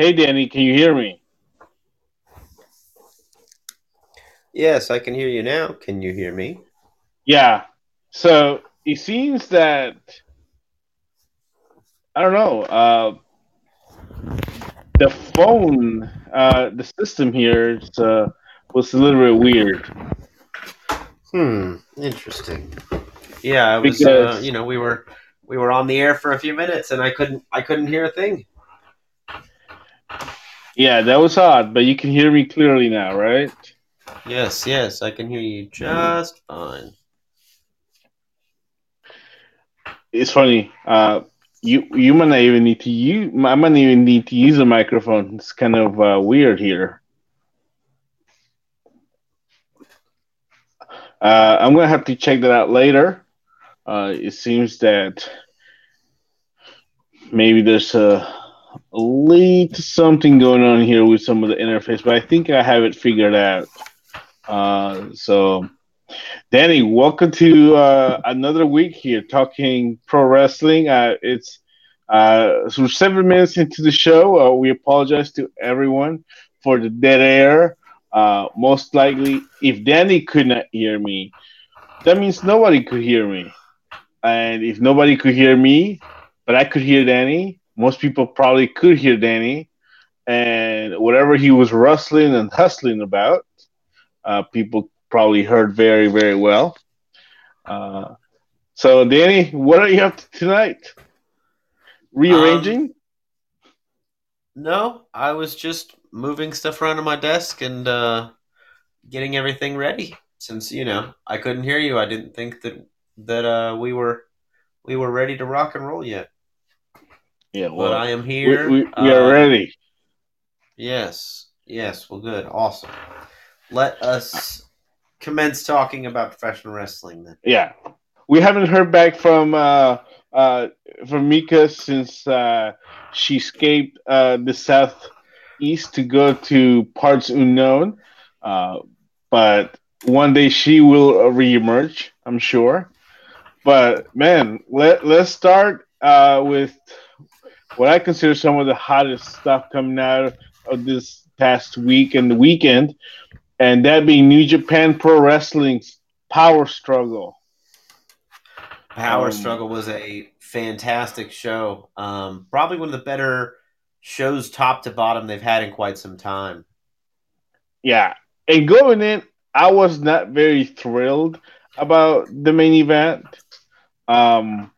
Hey, Danny, can you hear me? Yes, I can hear you now. Can you hear me? Yeah. So it seems that I don't know. Uh, the phone, uh, the system here is, uh, was a little bit weird. Hmm. Interesting. Yeah, I was. Uh, Because- you know, we were we were on the air for a few minutes, and I couldn't I couldn't hear a thing. Yeah, that was odd, but you can hear me clearly now, right? Yes, yes, I can hear you just fine. It's funny. Uh, you you might not even need to use. I might not even need to use a microphone. It's kind of uh, weird here. Uh, I'm gonna have to check that out later. Uh, it seems that maybe there's a, to something going on here with some of the interface, but I think I have it figured out. Uh, so, Danny, welcome to uh, another week here talking pro wrestling. Uh, it's uh, so seven minutes into the show. Uh, we apologize to everyone for the dead air. Uh, most likely, if Danny could not hear me, that means nobody could hear me. And if nobody could hear me, but I could hear Danny, most people probably could hear Danny. And whatever he was rustling and hustling about, uh, people probably heard very, very well. Uh, so, Danny, what are you up to tonight? Rearranging? No, I was just moving stuff around on my desk and uh, getting everything ready. Since you know I couldn't hear you, I didn't think that that uh, we were we were ready to rock and roll yet. Yeah, But well, I am here. we, we are Uh, ready. Yes, yes. Well, good, awesome. Let us commence talking about professional wrestling then. Yeah, we haven't heard back from uh, uh, from Mika since uh, she escaped uh, the southeast to go to parts unknown. Uh, but one day she will reemerge, I'm sure. But man, let let's start uh, with what I consider some of the hottest stuff coming out of this past week and the weekend, and that being New Japan Pro Wrestling's Power Struggle. Power Um, Struggle was a fantastic show. Um, probably one of the better shows, top to bottom, they've had in quite some time. Yeah, and going in, I was not very thrilled about the main event. Um,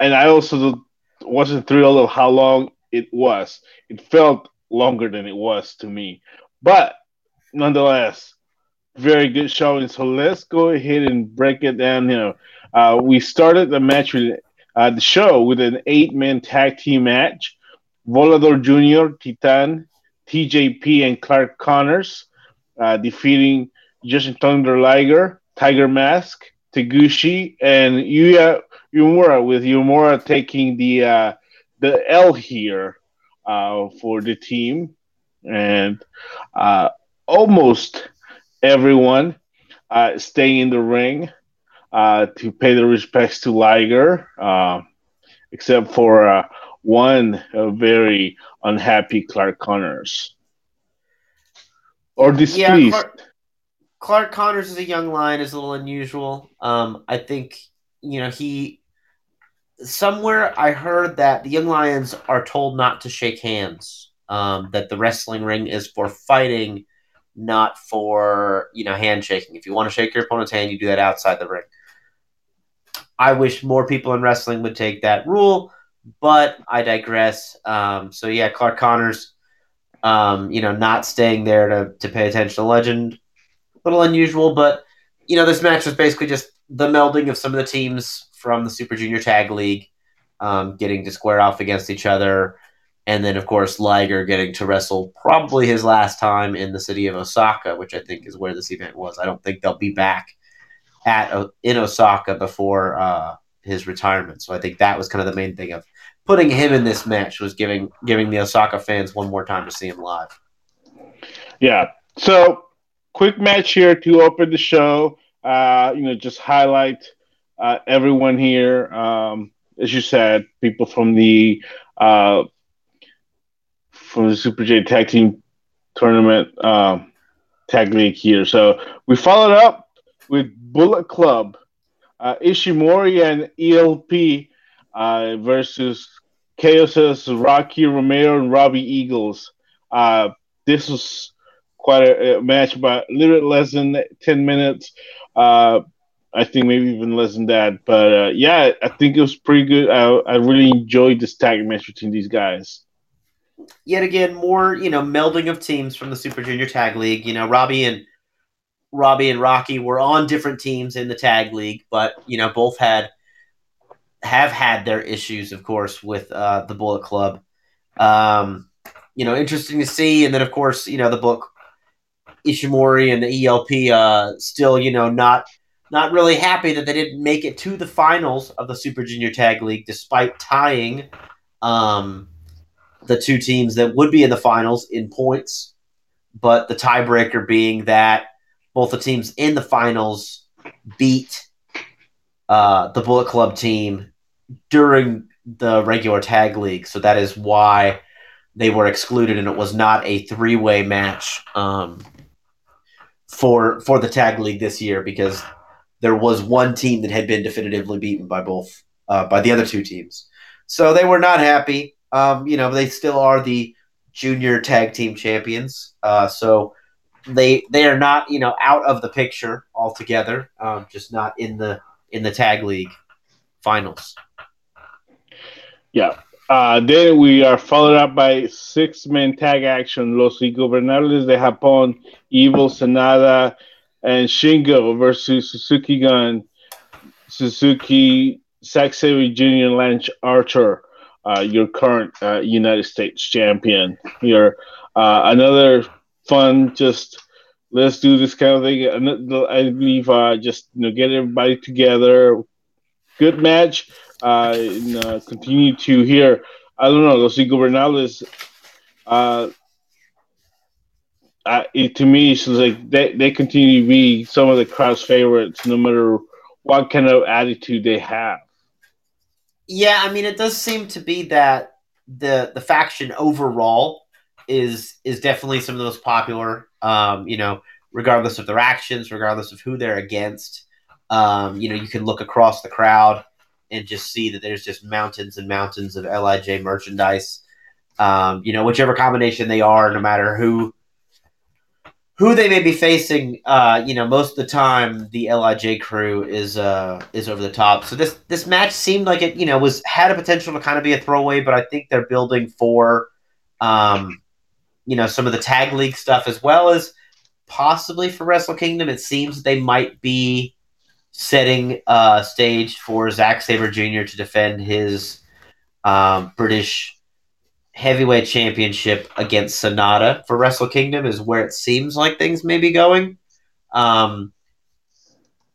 and I also wasn't thrilled of how long it was. It felt longer than it was to me, but nonetheless, very good showing. So let's go ahead and break it down. here. uh, we started the match with uh, the show with an eight-man tag team match. Volador Jr., Titan, TJP, and Clark Connors uh, defeating Jushin Thunder Liger, Tiger Mask, Taguchi, and Yuya Uemura, with Uemura taking the uh, the L here uh, for the team, and uh, almost everyone uh, staying in the ring uh, to pay their respects to Liger, uh, except for uh, one uh, very unhappy Clark Connors or displeased. Clark, Clark Connors is a young lion, is a little unusual. Um, I think, you know, he. Somewhere I heard that the young lions are told not to shake hands, um, that the wrestling ring is for fighting, not for, you know, handshaking. If you want to shake your opponent's hand, you do that outside the ring. I wish more people in wrestling would take that rule, but I digress. Um, so, yeah, Clark Connors um, you know, not staying there to, to pay attention to Legend. A little unusual, but you know, this match was basically just the melding of some of the teams from the Super Junior Tag League um, getting to square off against each other, and then of course Liger getting to wrestle probably his last time in the city of Osaka, which I think is where this event was. I don't think they'll be back at in Osaka before uh, his retirement. So I think that was kind of the main thing of putting him in this match was giving giving the Osaka fans one more time to see him live. Yeah. So, quick match here to open the show. Uh, you know, just highlight uh, everyone here. Um, as you said, people from the uh, from the Super J Tag Team Tournament um, Tag League here. So we followed up with Bullet Club, uh, Ishimori and ELP uh, versus Chaos's Rocky Romero and Robbie Eagles. Uh, this was quite a, a, match, but a little bit less than 10 minutes. Uh, I think maybe even less than that. But uh, yeah, I think it was pretty good. I, I really enjoyed this tag match between these guys. Yet again, more you know melding of teams from the Super Junior Tag League. You know, Robbie and Robbie and Rocky were on different teams in the tag league, but you know both had have had their issues, of course, with uh, the Bullet Club. Um, you know, interesting to see, and then of course, you know, the book Ishimori and the ELP uh, still, you know, not not really happy that they didn't make it to the finals of the Super Junior Tag League, despite tying um, the two teams that would be in the finals in points. But the tiebreaker being that both the teams in the finals beat uh, the Bullet Club team during the regular tag league. So that is why they were excluded, and it was not a three way match um, for for the tag league this year because there was one team that had been definitively beaten by both uh, by the other two teams. So they were not happy. Um, you know, they still are the junior tag team champions. Uh, so they they are not you know out of the picture altogether. Um, just not in the in the tag league finals. Yeah. Uh, then we are followed up by six man tag action Los Ingobernables de Japón, Evil, Sanada, and Shingo versus Suzuki Gun, Suzuki, Zack Sabre Jr., Lance Archer, uh, your current uh, United States champion. Here, uh, another fun, just let's do this kind of thing. I believe uh, just you know get everybody together. Good match. Uh, and, uh, continue to hear. I don't know. Los Ingobernables. Uh, it, to me, it's like they, they continue to be some of the crowd's favorites, no matter what kind of attitude they have. Yeah, I mean, it does seem to be that the the faction overall is is definitely some of the most popular. Um, you know, regardless of their actions, regardless of who they're against. Um, you know, you can look across the crowd and just see that there's just mountains and mountains of LIJ merchandise. Um, you know, whichever combination they are, no matter who who they may be facing, uh, you know, most of the time the LIJ crew is uh, is over the top. So this this match seemed like it, you know, was had a potential to kind of be a throwaway, but I think they're building for, um, you know, some of the tag league stuff as well as possibly for Wrestle Kingdom. It seems that they might be setting a stage for Zack Sabre Jr. to defend his um, British heavyweight championship against Sanada for Wrestle Kingdom is where it seems like things may be going. Um,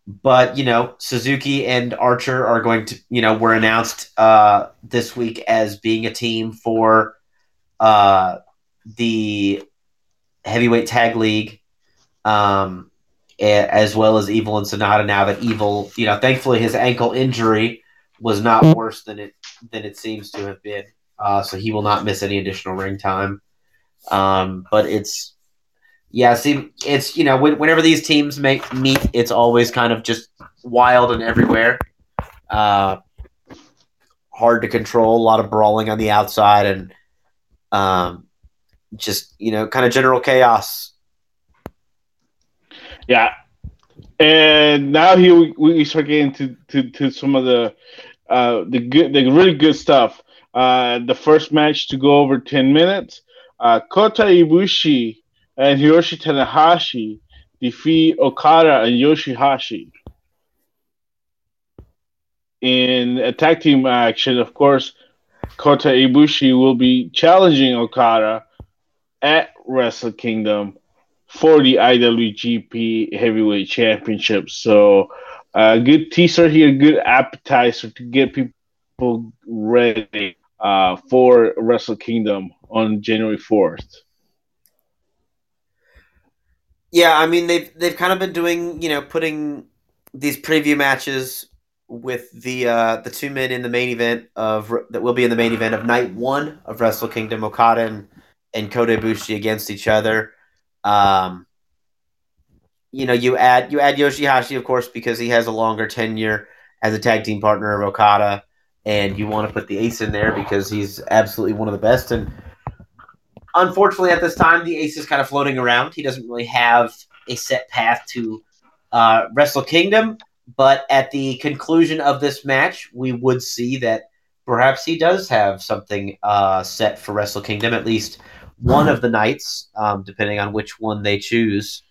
but you know, Suzuki and Archer are going to, you know, were announced uh, this week as being a team for uh, the heavyweight tag league, um, as well as Evil and Sanada. Now that Evil, you know, thankfully his ankle injury was not worse than it than it seems to have been uh, so he will not miss any additional ring time. Um, but it's yeah, see, it's you know whenever these teams make meet, it's always kind of just wild and everywhere. Uh, hard to control, a lot of brawling on the outside, and um, just you know, kind of general chaos. Yeah, and now here we, we start getting to, to, to some of the uh, the good, the really good stuff. Uh, the first match to go over 10 minutes. Uh, Kota Ibushi and Hiroshi Tanahashi defeat Okada and Yoshihashi. In a tag team action, of course, Kota Ibushi will be challenging Okada at Wrestle Kingdom for the IWGP Heavyweight Championship. So, a uh, good teaser here, good appetizer to get people ready uh, for Wrestle Kingdom on January fourth. Yeah, I mean they've they've kind of been doing you know putting these preview matches with the uh, the two men in the main event of that will be in the main event of night one of Wrestle Kingdom, Okada and and Kota Ibushi against each other. Um, you know, you add you add Yoshihashi, of course, because he has a longer tenure as a tag team partner of Okada, and you want to put the Ace in there because he's absolutely one of the best. And unfortunately, at this time, the Ace is kind of floating around. He doesn't really have a set path to uh, Wrestle Kingdom. But at the conclusion of this match, we would see that perhaps he does have something uh, set for Wrestle Kingdom, at least one of the nights, um, depending on which one they choose.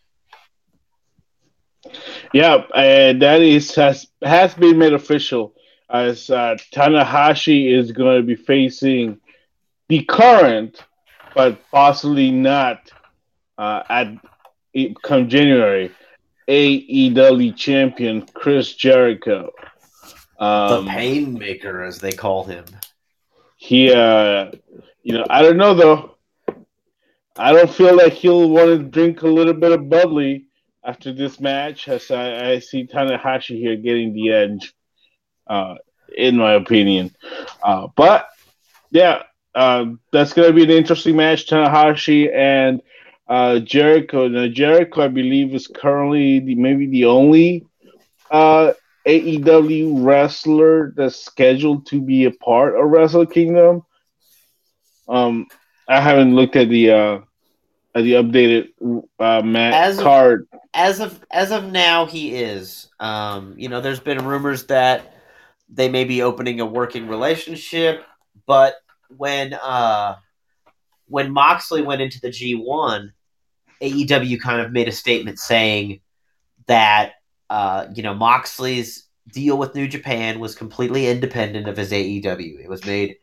Yeah, and that is has has been made official as uh, Tanahashi is going to be facing the current, but possibly not uh, at come January, AEW champion Chris Jericho. Um, the Painmaker, as they call him. He, uh, you know, I don't know though. I don't feel like he'll want to drink a little bit of bubbly after this match. As I, I see Tanahashi here getting the edge, uh, in my opinion. Uh, but yeah, uh, that's gonna be an interesting match. Tanahashi and uh, Jericho. Now Jericho, I believe, is currently the, maybe the only uh, AEW wrestler that's scheduled to be a part of Wrestle Kingdom. Um, I haven't looked at the at the updated uh, match as card. Of, as of as of now, he is. Um, you know, there's been rumors that they may be opening a working relationship, but when uh, when Moxley went into the G1, AEW kind of made a statement saying that uh, you know Moxley's deal with New Japan was completely independent of his AEW. It was made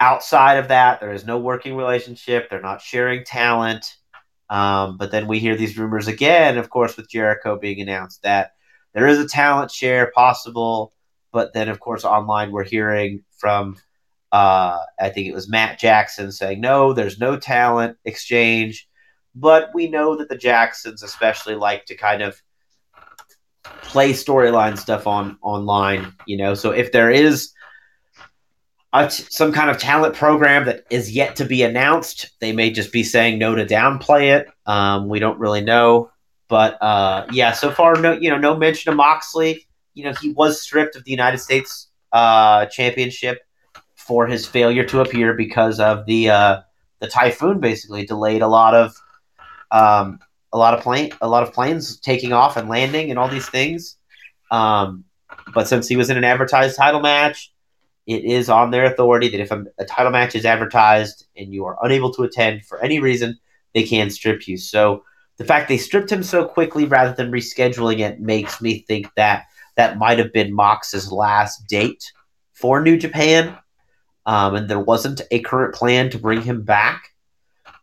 outside of that. There is no working relationship. They're not sharing talent. Um, but then we hear these rumors again, of course, with Jericho being announced that there is a talent share possible. But then, of course, online we're hearing from uh, I think it was Matt Jackson saying no, there's no talent exchange. But we know that the Jacksons especially like to kind of play storyline stuff on online, you know. So if there is a, some kind of talent program that is yet to be announced, they may just be saying no to downplay it. Um, we don't really know, but uh, yeah, so far no, you know, no mention of Moxley. You know, he was stripped of the United States uh, Championship for his failure to appear because of the uh, the typhoon. Basically, delayed a lot of um, a lot of plane, a lot of planes taking off and landing, and all these things. Um, but since he was in an advertised title match, it is on their authority that if a, a, title match is advertised and you are unable to attend for any reason, they can strip you. So the fact they stripped him so quickly rather than rescheduling it makes me think that that might have been Mox's last date for New Japan, um, and there wasn't a current plan to bring him back.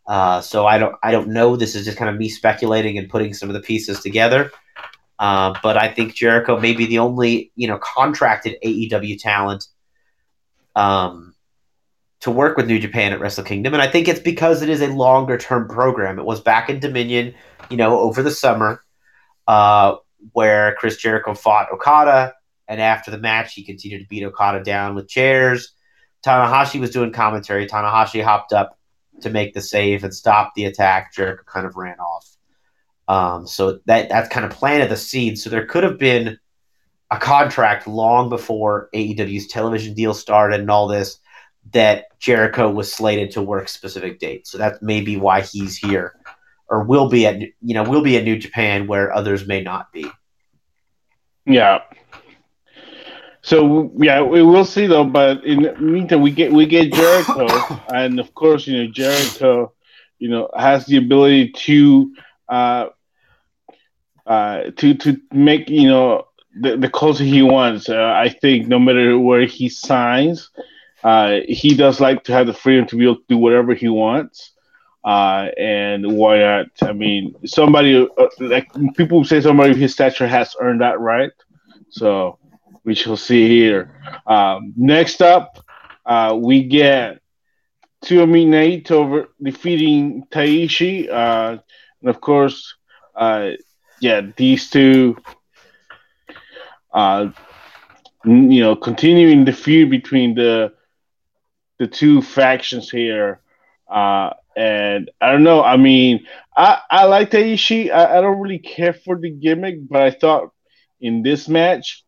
Uh, so I don't I don't know. This is just kind of me speculating and putting some of the pieces together. Uh, but I think Jericho may be the only you know contracted AEW talent um, to work with New Japan at Wrestle Kingdom, and I think it's because it is a longer term program. It was back in Dominion, you know, over the summer, uh, where Chris Jericho fought Okada, and after the match, he continued to beat Okada down with chairs. Tanahashi was doing commentary. Tanahashi hopped up to make the save and stop the attack. Jericho kind of ran off. Um, so that that's kind of planted the seed. So there could have been a contract long before AEW's television deal started and all this that Jericho was slated to work specific dates. So that may be why he's here or will be at you know will be at New Japan where others may not be. Yeah, so yeah, we will see though. But in the meantime, we get we get Jericho, and of course, you know Jericho, you know has the ability to uh, uh, to to make you know the, the closer he wants. Uh, I think no matter where he signs, uh, he does like to have the freedom to be able to do whatever he wants. Uh, and why not? I mean, somebody uh, like people say somebody of his stature has earned that right. So we shall see here. Um, next up, uh, we get Naito defeating Taichi. Uh, and of course, yeah, these two, uh, you know, continuing the feud between the the two factions here. Uh, and I don't know. I mean, I I like Taichi. I, I don't really care for the gimmick, but I thought in this match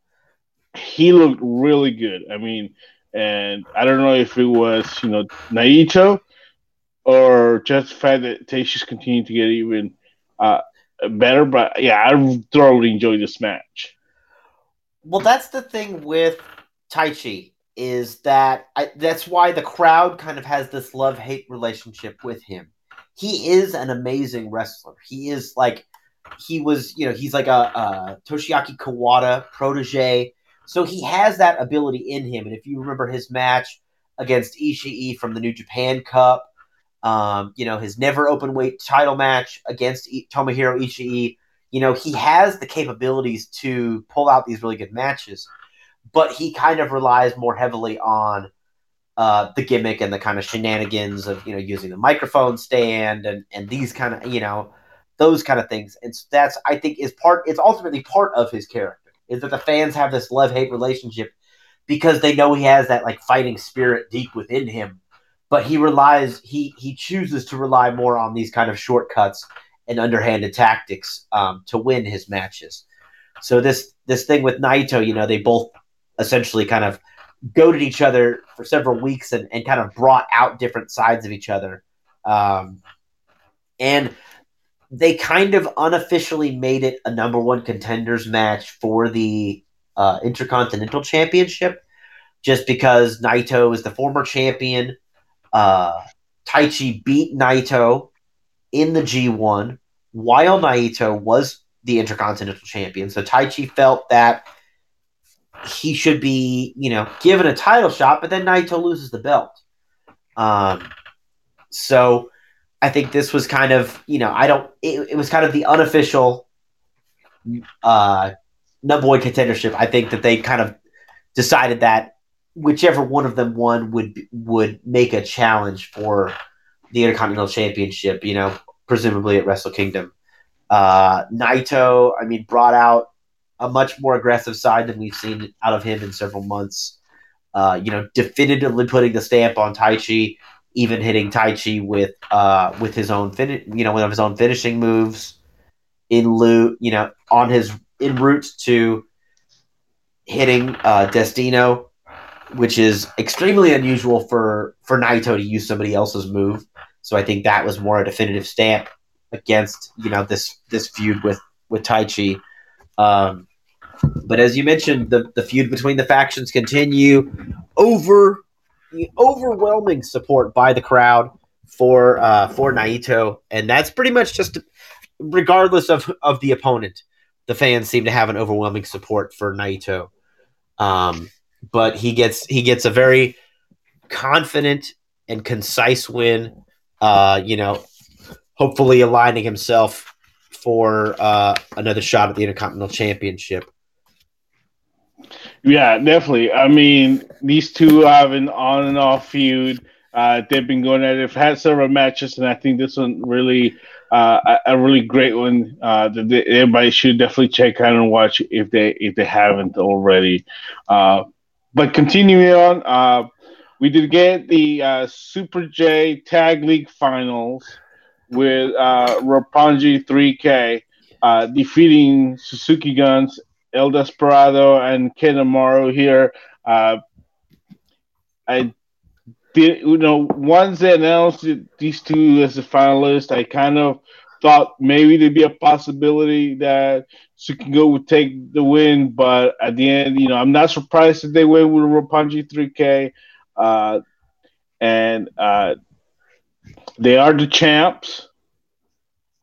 he looked really good. I mean, and I don't know if it was you know Naito or just the fact that Taichi's continuing to get even uh, better. But yeah, I thoroughly enjoyed this match. Well, that's the thing with Taichi is that I, that's why the crowd kind of has this love hate relationship with him. He is an amazing wrestler. He is like he was, you know, he's like a, a Toshiaki Kawada protege. So he has that ability in him. And if you remember his match against Ishii from the New Japan Cup, um, you know, his never open weight title match against I- Tomohiro Ishii, you know, he has the capabilities to pull out these really good matches but he kind of relies more heavily on uh, the gimmick and the kind of shenanigans of you know using the microphone stand and and these kind of you know those kind of things. And that's I think is part. It's ultimately part of his character is that the fans have this love hate relationship because they know he has that like fighting spirit deep within him. But he relies he he chooses to rely more on these kind of shortcuts and underhanded tactics um, to win his matches. So this this thing with Naito, you know, they both essentially kind of goaded each other for several weeks and, and kind of brought out different sides of each other. Um, and they kind of unofficially made it a number one contenders match for the uh, Intercontinental Championship just because Naito is the former champion. Uh, Taichi beat Naito in the G1 while Naito was the Intercontinental Champion. So Taichi felt that he should be, you know, given a title shot, but then Naito loses the belt. Um, so I think this was kind of, you know, I don't, it, it was kind of the unofficial uh, number one contendership. I think that they kind of decided that whichever one of them won would would make a challenge for the Intercontinental Championship. You know, presumably at Wrestle Kingdom. Uh, Naito, I mean, brought out a much more aggressive side than we've seen out of him in several months. Uh, you know, definitively putting the stamp on Taichi, even hitting Taichi with uh, with his own fin- you know, with his own finishing moves in lieu, you know, on his en route to hitting uh, Destino, which is extremely unusual for for Naito to use somebody else's move. So I think that was more a definitive stamp against you know this this feud with with Taichi. Um, but as you mentioned, the, the feud between the factions continue over the overwhelming support by the crowd for uh, for Naito, and that's pretty much just regardless of of the opponent. The fans seem to have an overwhelming support for Naito, um, but he gets he gets a very confident and concise win. Uh, you know, hopefully aligning himself for uh, another shot at the Intercontinental Championship. Yeah, definitely. I mean, these two have an on and off feud. Uh, they've been going at it. They've had several matches, and I think this one really uh, a, really great one uh, that they, everybody should definitely check out and watch if they if they haven't already. Uh, but continuing on, uh, we did get the uh, Super J Tag League Finals with uh, Roppongi 3K uh, defeating Suzuki Guns, El Desperado, and Kanemaru here. Uh, I did, you know, once they announced these two as the finalists, I kind of thought maybe there'd be a possibility that Suzuki would take the win, but at the end, you know, I'm not surprised that they went with Roppongi 3K. Uh, and uh, they are the champs,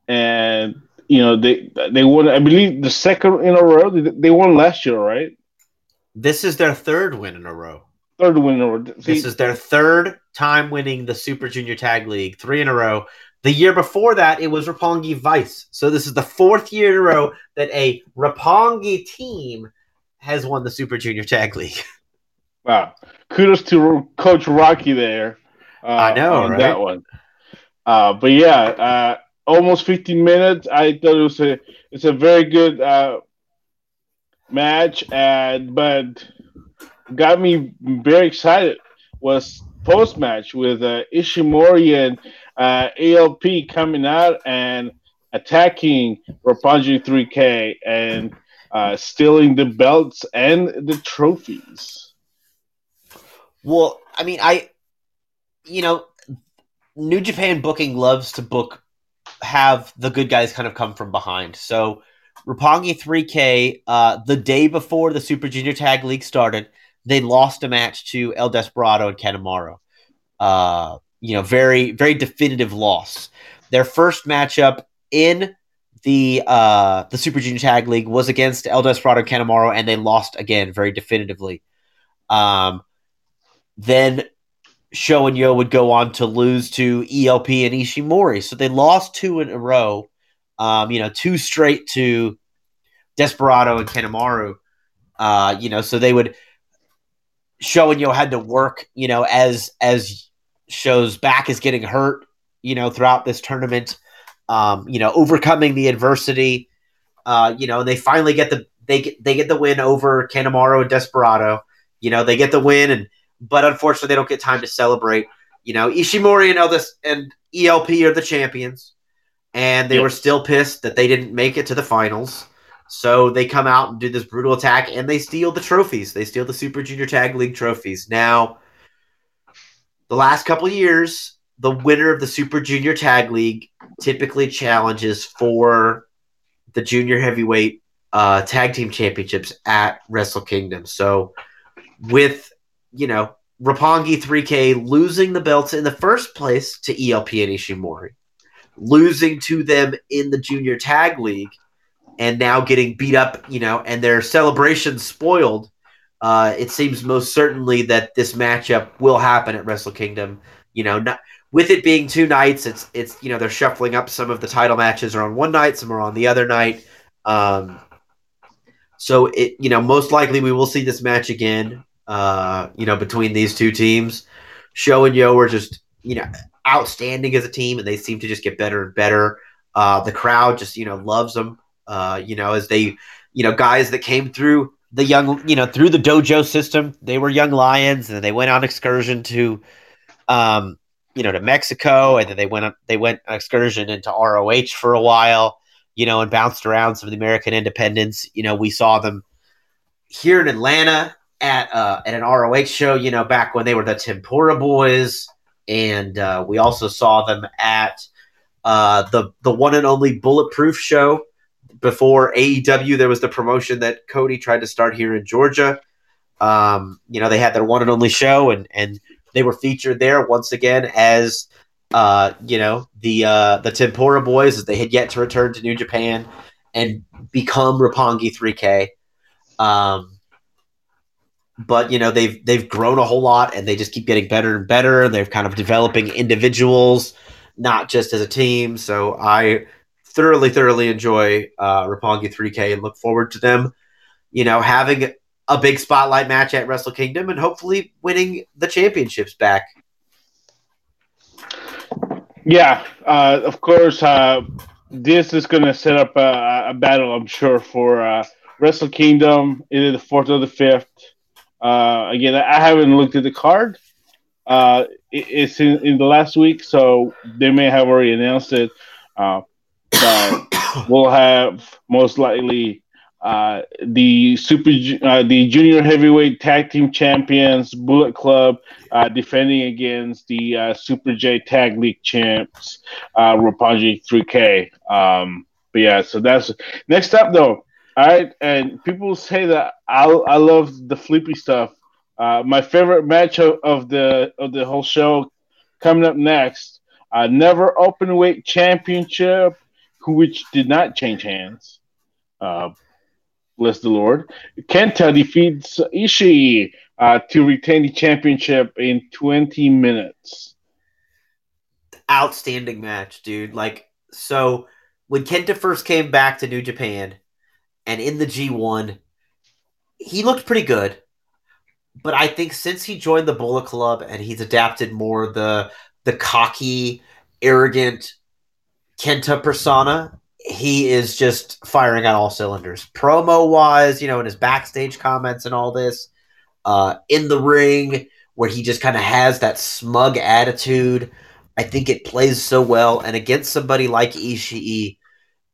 and you know they they won. I believe the second in a row. They won last year, right? This is their third win in a row. Third win in a row. See, this is their third time winning the Super Junior Tag League, three in a row. The year before that, it was Roppongi Vice. So this is the fourth year in a row that a Roppongi team has won the Super Junior Tag League. Wow! Kudos to Coach Rocky there. Uh, I know right? that one. Uh, but yeah, uh, almost 15 minutes. I thought it was a it's a very good uh, match, and but got me very excited was post match with uh, Ishimori and uh, ELP coming out and attacking Roppongi 3K and uh, stealing the belts and the trophies. Well, I mean, I, you know, New Japan booking loves to book, have the good guys kind of come from behind. So, Roppongi 3K, uh, the day before the Super Junior Tag League started, they lost a match to El Desperado and Kanemaru. Uh, you know, very, very definitive loss. Their first matchup in the uh, the Super Junior Tag League was against El Desperado and Kanemaru, and they lost again very definitively. Um, then Sho and Yo would go on to lose to ELP and Ishimori. So they lost two in a row. Um, you know, two straight to Desperado and Kanemaru. Uh, you know, so they would Sho and Yo had to work, you know, as as Sho's back is getting hurt, you know, throughout this tournament. Um, you know, overcoming the adversity. Uh, you know, and they finally get the they get they get the win over Kanemaru and Desperado. You know, they get the win and but unfortunately they don't get time to celebrate. You know, Ishimori and Eldis and ELP are the champions, and they yep. were still pissed that they didn't make it to the finals. So they come out and do this brutal attack, and they steal the trophies. They steal the Super Junior Tag League trophies. Now, the last couple years, the winner of the Super Junior Tag League typically challenges for the Junior Heavyweight uh, Tag Team Championships at Wrestle Kingdom. So, with you know, Roppongi 3K losing the belts in the first place to ELP and Ishimori, losing to them in the Junior Tag League, and now getting beat up, you know, and their celebration spoiled. Uh, it seems most certainly that this matchup will happen at Wrestle Kingdom. You know, not, with it being two nights, it's it's you know they're shuffling up. Some of the title matches are on one night, some are on the other night. Um, so it you know most likely we will see this match again uh, you know, between these two teams. Sho and Yo are just, you know, outstanding as a team, and they seem to just get better and better. Uh, the crowd just, you know, loves them. Uh, you know, as they, you know, guys that came through the young, you know, through the dojo system, they were young lions, and they went on excursion to, um, you know, to Mexico, and then they went on, they went on excursion into ROH for a while, you know, and bounced around some of the American independents. You know, we saw them here in Atlanta at uh, at an ROH show, you know, back when they were the Tempura Boys, and uh, we also saw them at uh, the the one and only Bulletproof show before AEW. There was the promotion that Cody tried to start here in Georgia. Um, you know, they had their one and only show, and and they were featured there once again as uh, you know the uh, the Tempura Boys as they had yet to return to New Japan and become Roppongi 3K. Um, but you know they've they've grown a whole lot and they just keep getting better and better. They're kind of developing individuals, not just as a team. So I thoroughly thoroughly enjoy uh, Roppongi 3K and look forward to them, you know, having a big spotlight match at Wrestle Kingdom and hopefully winning the championships back. Yeah, uh, of course. Uh, this is going to set up a, a, battle, I'm sure, for uh, Wrestle Kingdom, either the fourth or the fifth. Uh, again, I haven't looked at the card. Uh, it, it's in, in the last week, so they may have already announced it. Uh, but we'll have most likely uh, the super uh, the junior heavyweight tag team champions Bullet Club uh, defending against the uh, Super J Tag League champs uh, Roppongi 3K. Um, but yeah, so that's next up though. All right, and people say that I I love the flippy stuff. Uh, my favorite match of, of, the of the whole show coming up next. Uh, never open weight championship, which did not change hands. Uh, bless the Lord. Kenta defeats Ishii uh, to retain the championship in 20 minutes. Outstanding match, dude. Like so, when Kenta first came back to New Japan and in the G1, he looked pretty good. But I think since he joined the Bullet Club and he's adapted more the the cocky, arrogant Kenta persona, he is just firing on all cylinders. Promo wise, you know, in his backstage comments and all this, uh, in the ring, where he just kind of has that smug attitude. I think it plays so well, and against somebody like Ishii,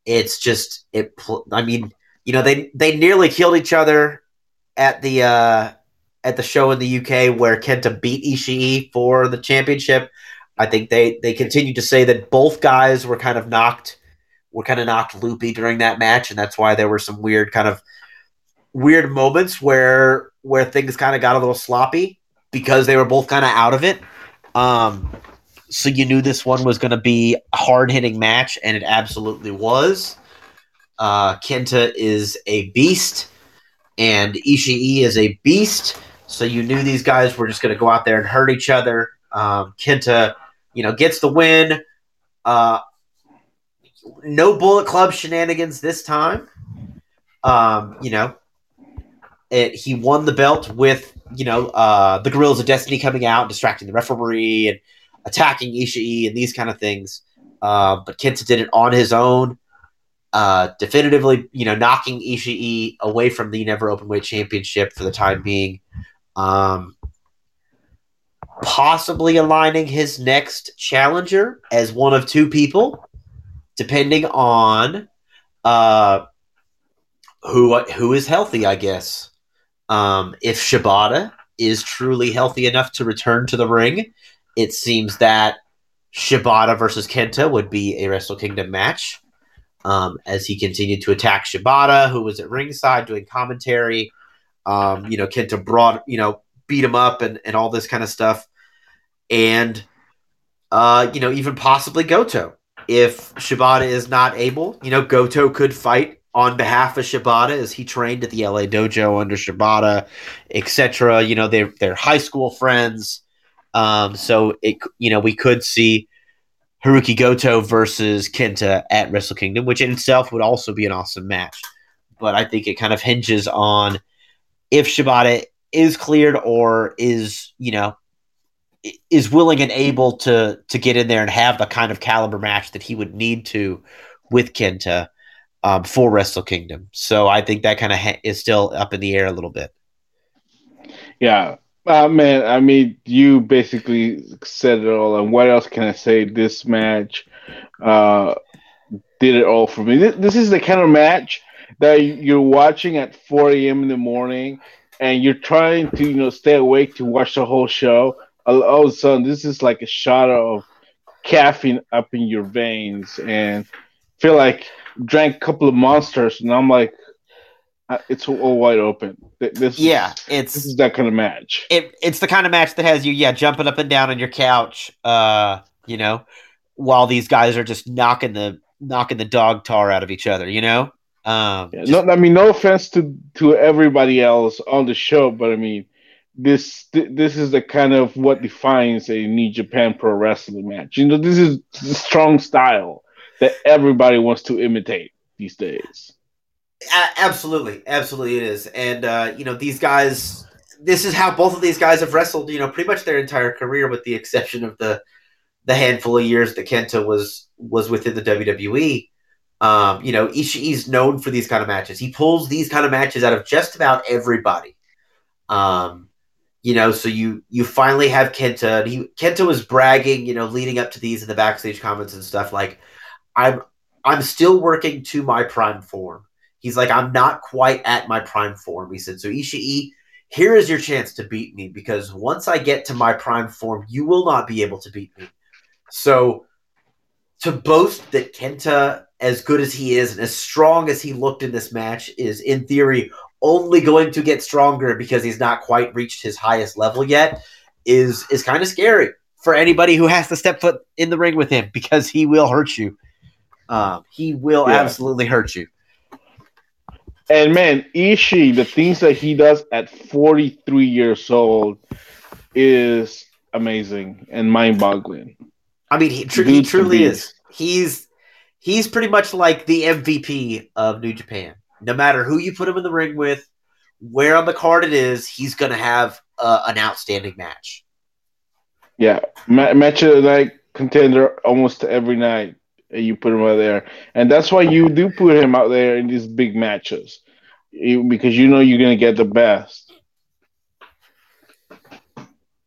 it's just it. I mean, you know, they they nearly killed each other at the uh, at the show in the UK where Kenta beat Ishii for the championship. I think they they continued to say that both guys were kind of knocked were kind of knocked loopy during that match, and that's why there were some weird kind of weird moments where where things kind of got a little sloppy because they were both kind of out of it. Um, so you knew this one was going to be a hard hitting match, and it absolutely was. Uh, Kenta is a beast, and Ishii is a beast. So you knew these guys were just going to go out there and hurt each other. Um, Kenta you know, gets the win. Uh, no Bullet Club shenanigans this time. Um, you know, it, he won the belt with you know uh, the Guerillas of Destiny coming out, distracting the referee and attacking Ishii and these kind of things. Uh, but Kenta did it on his own, uh, definitively, you know, knocking Ishii away from the Never Openweight Championship for the time being. Um, possibly aligning his next challenger as one of two people, depending on uh, who who is healthy. I guess um, if Shibata is truly healthy enough to return to the ring, it seems that Shibata versus Kenta would be a Wrestle Kingdom match. Um, as he continued to attack Shibata, who was at ringside doing commentary. Um, you know, Kenta brought, you know, beat him up and, and all this kind of stuff and uh, you know, even possibly Goto. If Shibata is not able, you know, Goto could fight on behalf of Shibata as he trained at the LA dojo under Shibata, etc. You know, they're they're high school friends. Um, so it you know, we could see Hirooki Goto versus Kenta at Wrestle Kingdom, which in itself would also be an awesome match. But I think it kind of hinges on if Shibata is cleared or is, you know, is willing and able to to get in there and have the kind of caliber match that he would need to with Kenta um, for Wrestle Kingdom. So I think that kind of ha- is still up in the air a little bit. Yeah, uh, man. I mean, you basically said it all. And what else can I say? This match uh, did it all for me. This, this is the kind of match that you're watching at 4 a.m. in the morning, and you're trying to you know stay awake to watch the whole show all of a sudden this is like a shot of caffeine up in your veins and feel like drank a couple of monsters and I'm like uh, it's all wide open. This yeah, it's this is that kind of match. It, it's the kind of match that has you yeah jumping up and down on your couch, uh, you know, while these guys are just knocking the knocking the dog tar out of each other, you know. Um, yeah, just, no, I mean, no offense to to everybody else on the show, but I mean, this this is the kind of what defines a New Japan Pro Wrestling match. You know, this is strong style that everybody wants to imitate these days. Absolutely, absolutely, it is. And uh, you know, these guys. This is how both of these guys have wrestled. You know, pretty much their entire career, with the exception of the the handful of years that Kenta was was within the WWE. Um, you know, Ishii's known for these kind of matches. He pulls these kind of matches out of just about everybody. Um, you know, so you you finally have Kenta. He Kenta was bragging, you know, leading up to these in the backstage comments and stuff like, I'm I'm still working to my prime form. He's like, I'm not quite at my prime form. He said, so Ishii, here is your chance to beat me because once I get to my prime form, you will not be able to beat me. So to boast that Kenta, as good as he is and as strong as he looked in this match, is in theory only going to get stronger because he's not quite reached his highest level yet is is kind of scary for anybody who has to step foot in the ring with him because he will hurt you. Um, he will yeah. absolutely hurt you. And man, Ishii, the things that he does at 43 years old is amazing and mind-boggling. I mean, he, tr- he truly is. He's he's pretty much like the MVP of New Japan no matter who you put him in the ring with, where on the card it is, he's going to have uh, an outstanding match. Yeah, Ma- match of the night contender almost every night. You put him out there, and that's why you do put him out there in these big matches, because you know you're to get the best.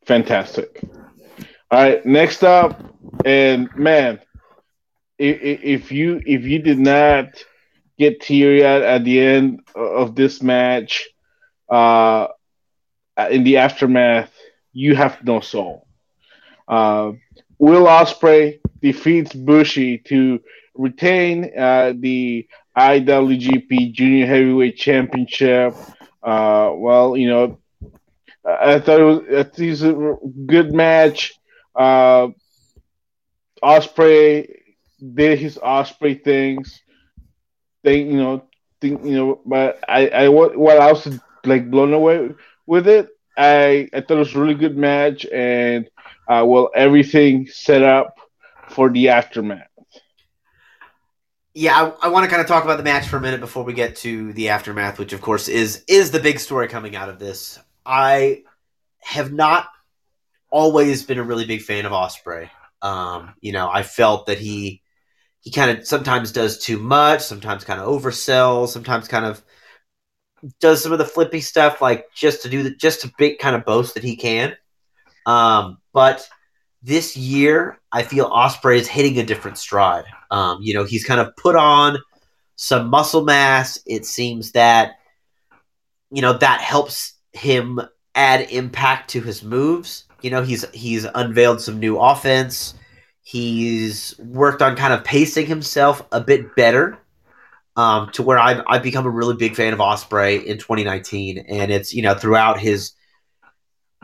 fantastic. All right, next up, and man, if, you if you did not get teary at, at the end of this match, uh, in the aftermath, you have no soul. Uh, Will Ospreay defeats Bushi to retain uh, the IWGP Junior Heavyweight Championship. Uh, well, you know, I thought it was, it was a good match. Uh, Ospreay did his Ospreay things. They, you know, think, you know, but I, I, what I was like blown away with it. I, I thought it was a really good match, and uh, well, everything set up for the aftermath. Yeah, I, I want to kind of talk about the match for a minute before we get to the aftermath, which of course is is the big story coming out of this. I have not always been a really big fan of Ospreay. Um, you know, I felt that he he kind of sometimes does too much, sometimes kind of oversells, sometimes kind of does some of the flippy stuff, like just to do the just to big kind of boast that he can. Um, but this year, I feel Ospreay is hitting a different stride. Um, you know, he's kind of put on some muscle mass. It seems that you know that helps him add impact to his moves. You know, he's he's unveiled some new offense. He's worked on kind of pacing himself a bit better um, to where I've, I've become a really big fan of Ospreay in 2019. And it's, you know, throughout his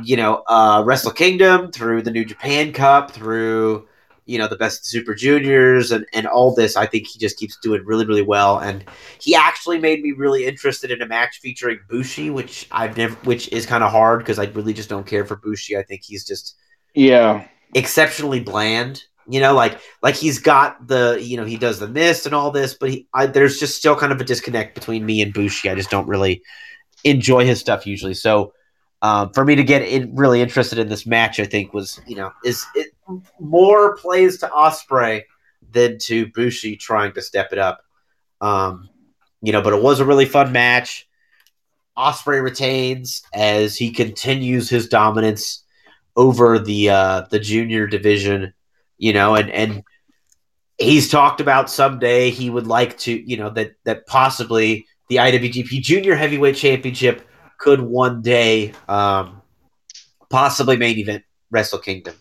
you know, uh, Wrestle Kingdom, through the New Japan Cup, through you know the best Super Juniors, and and all this. I think he just keeps doing really really well, and he actually made me really interested in a match featuring Bushi, which I've never, which is kind of hard because I really just don't care for Bushi. I think he's just yeah exceptionally bland. You know, like like he's got the you know he does the mist and all this, but he I, there's just still kind of a disconnect between me and Bushi. I just don't really enjoy his stuff usually. So um, for me to get in, really interested in this match, I think was you know is it more plays to Ospreay than to Bushi trying to step it up. Um, you know, but it was a really fun match. Ospreay retains as he continues his dominance over the uh, the junior division. You know, and and he's talked about someday he would like to, you know, that that possibly the IWGP Junior Heavyweight Championship could one day um, possibly main event Wrestle Kingdom.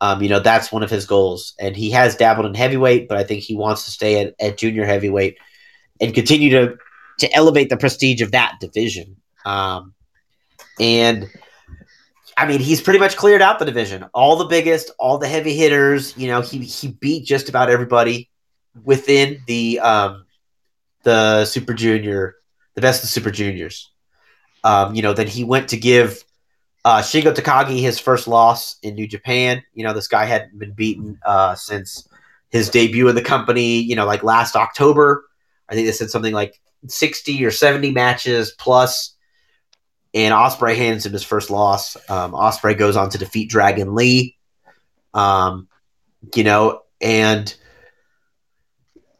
Um, you know, that's one of his goals. And he has dabbled in heavyweight, but I think he wants to stay at, at junior heavyweight and continue to to elevate the prestige of that division. Um, and I mean, he's pretty much cleared out the division. All the biggest, all the heavy hitters. You know, he he beat just about everybody within the um, the Super Junior, the best of Super Juniors. Um, you know, then he went to give uh, Shingo Takagi his first loss in New Japan. You know, this guy hadn't been beaten uh, since his debut in the company. You know, like last October. I think they said something like sixty or seventy matches plus. And Ospreay hands him his first loss. Um, Ospreay goes on to defeat Dragon Lee. Um, you know, and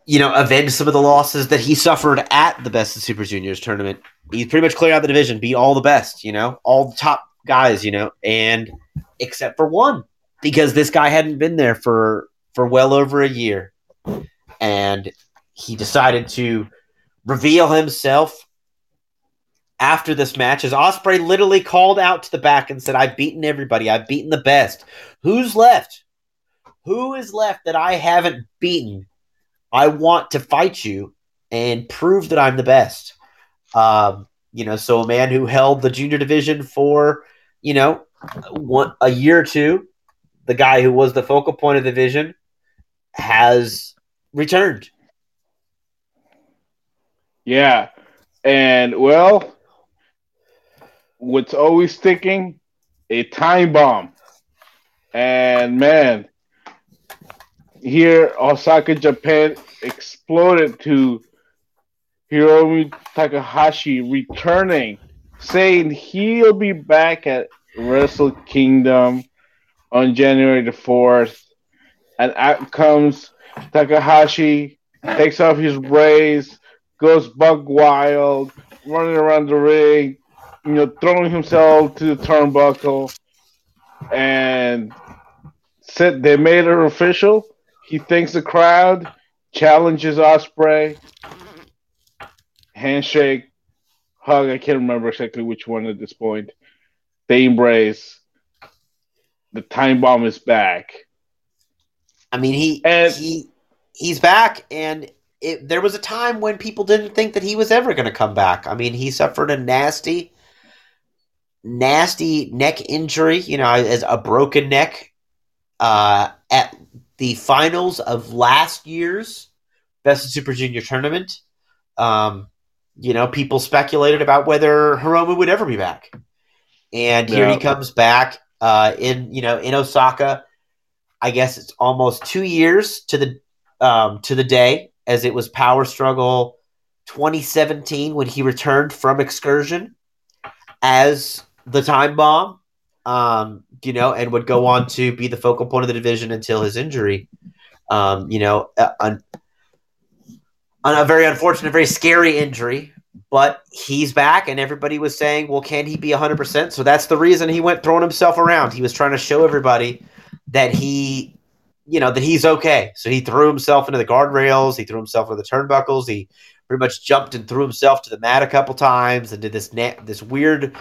you know, avenge some of the losses that he suffered at the Best of Super Juniors tournament he's pretty much cleared out the division, beat all the best, you know, all the top guys, you know, and except for one because this guy hadn't been there for for well over a year, and he decided to reveal himself after this match as Ospreay literally called out to the back and said, "I've beaten everybody. I've beaten the best. Who's left? Who is left that I haven't beaten? I want to fight you and prove that I'm the best." Um, you know, so a man who held the junior division for, you know, one a year or two, the guy who was the focal point of the division has returned. Yeah. And well, what's always sticking? A time bomb. And man, here Osaka, Japan exploded to Hiromu Takahashi returning, saying he'll be back at Wrestle Kingdom on January the 4th. And out comes Takahashi, takes off his braids, goes bug wild, running around the ring, you know, throwing himself to the turnbuckle. and said they made it official. He thanks the crowd, challenges Ospreay, handshake, hug. I can't remember exactly which one at this point. They embrace. The time bomb is back. I mean, he And- he he's back, and it, there was a time when people didn't think that he was ever going to come back. I mean, he suffered a nasty, nasty neck injury. You know, as a broken neck uh, at the finals of last year's Best of Super Junior tournament. Um, you know, people speculated about whether Hiromu would ever be back, and here he comes back uh, in you know in Osaka. I guess it's almost two years to the um, to the day as it was Power Struggle 2017 when he returned from excursion as the Time Bomb, um, you know, and would go on to be the focal point of the division until his injury. Um, you know, uh, a very unfortunate, very scary injury. But he's back, and everybody was saying, "Well, can he be 100 percent?" So that's the reason he went throwing himself around. He was trying to show everybody that he, you know, that he's okay. So he threw himself into the guardrails. He threw himself into the turnbuckles. He pretty much jumped and threw himself to the mat a couple times and did this na- this weird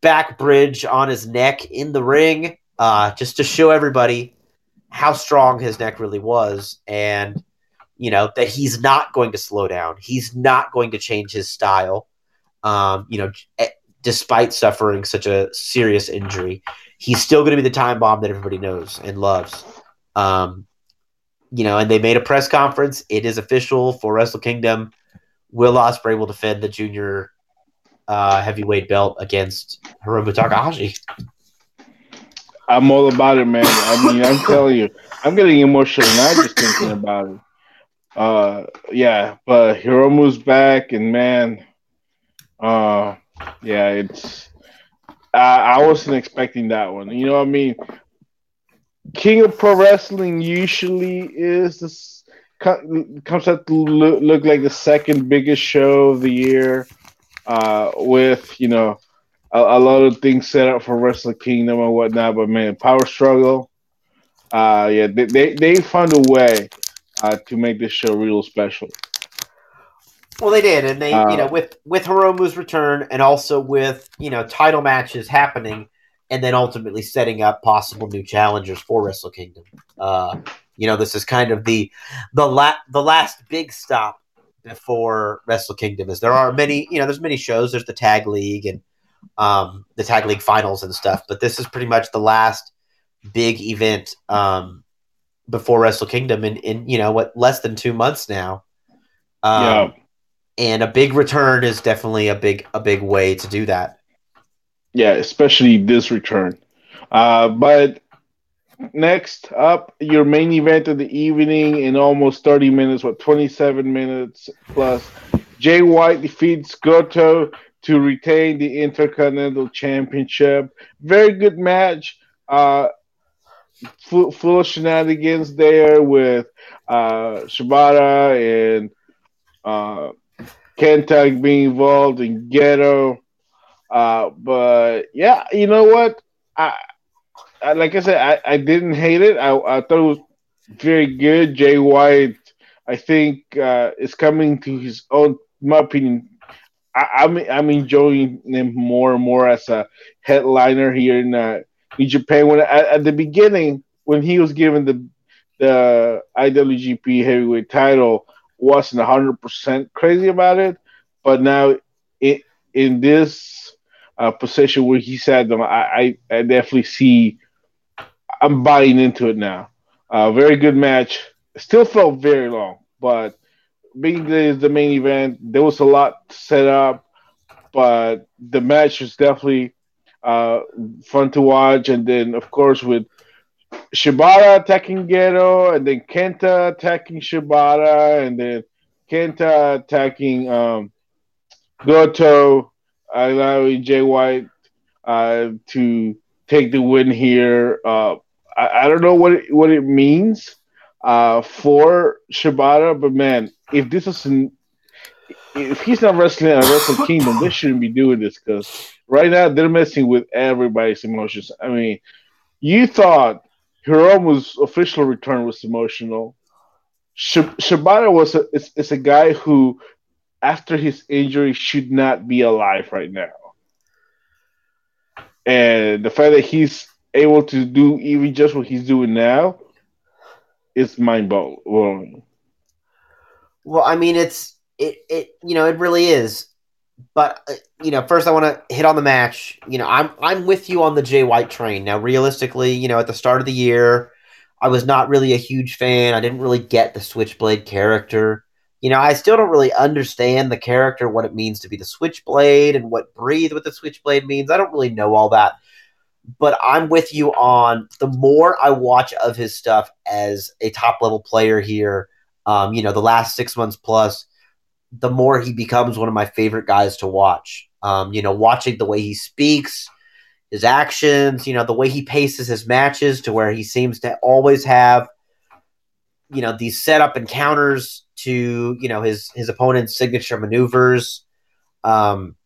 back bridge on his neck in the ring, uh, just to show everybody how strong his neck really was, and you know that he's not going to slow down. He's not going to change his style. Um, you know, eh, despite suffering such a serious injury, he's still going to be the time bomb that everybody knows and loves. Um, you know, and they made a press conference. It is official for Wrestle Kingdom. Will Ospreay will defend the junior uh, heavyweight belt against Hiromu Takahashi. I'm all about it, man. I mean, I'm telling you, I'm getting emotional now just thinking about it. Uh, yeah, but Hiromu's back, and man, uh, yeah, it's. I, I wasn't expecting that one. You know what I mean? King of Pro Wrestling usually is this comes out to look, look like the second biggest show of the year, uh, with you know a, a lot of things set up for Wrestle Kingdom and whatnot. But man, Power Struggle, uh, yeah, they they, they found a way uh, to make this show real special. Well, they did, and they, Uh, you know, with with Hiromu's return, and also with you know title matches happening, and then ultimately setting up possible new challengers for Wrestle Kingdom. Uh, you know, this is kind of the the la- the last big stop before Wrestle Kingdom. Is there are many, you know, there's many shows. There's the Tag League and um, the Tag League Finals and stuff, but this is pretty much the last big event um, before Wrestle Kingdom in in you know what less than two months now. Um, yeah, and a big return is definitely a big a big way to do that. yeah, especially this return. Uh, but next up, your main event of the evening in almost 30 minutes, what 27 minutes plus. Jay White defeats Goto to retain the Intercontinental Championship. Very good match. Uh, full, full shenanigans there with uh, Shibata and uh, Kenta being involved in Gedo. Uh, but yeah, you know what? I, I like I said, I, I didn't hate it. I, I thought it was very good. Jay White, I think, uh, is coming to his own. My opinion, I, I'm I'm enjoying him more and more as a headliner here in uh, in Japan. When at, at the beginning, when he was given the the IWGP Heavyweight title, wasn't hundred percent crazy about it, but now it in this uh, position where he's at them, I, I, I definitely see I'm buying into it now. Uh, very good match. Still felt very long, but being the, the main event, there was a lot set up, but the match was definitely uh, fun to watch. And then, of course, with Shibata attacking Gedo, and then Kenta attacking Shibata, and then Kenta attacking um, Goto, allowing Jay White uh, to take the win here. Uh, I, I don't know what it, what it means uh, for Shibata, but man, if this is an, if he's not wrestling at Wrestle Kingdom, they shouldn't be doing this because right now they're messing with everybody's emotions. I mean, you thought Hiromu's official return was emotional. Sh- Shibata was a, is, is a guy who, after his injury, should not be alive right now. And the fact that he's able to do even just what he's doing now is mind blowing. Well, I mean, it's it it you know it really is. But uh, you know, first I want to hit on the match. You know, I'm I'm with you on the Jay White train. Now, realistically, you know, at the start of the year, I was not really a huge fan. I didn't really get the Switchblade character. You know, I still don't really understand the character, what it means to be the Switchblade, and what breathe with the Switchblade means. I don't really know all that. But I'm with you on the more I watch of his stuff as a top level player here, um, you know, the last six months plus, the more he becomes one of my favorite guys to watch. Um, you know, watching the way he speaks, his actions, you know, the way he paces his matches to where he seems to always have, you know, these setup encounters to, you know, his his opponent's signature maneuvers. Um,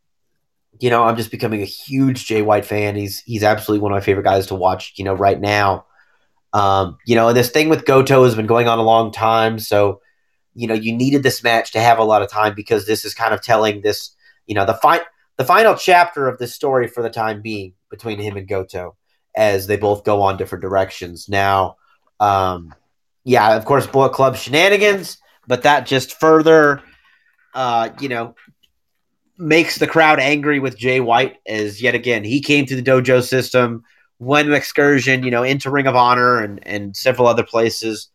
you know, I'm just becoming a huge Jay White fan. He's he's absolutely one of my favorite guys to watch, you know, right now. Um, you know, and this thing with Goto has been going on a long time, so you know, you needed this match to have a lot of time because this is kind of telling this, you know, the fi- the final chapter of this story for the time being between him and Goto as they both go on different directions. Now, um, yeah, of course, Bullet Club shenanigans, but that just further, uh, you know, makes the crowd angry with Jay White as yet again he came to the dojo system, went an excursion, you know, into Ring of Honor and and several other places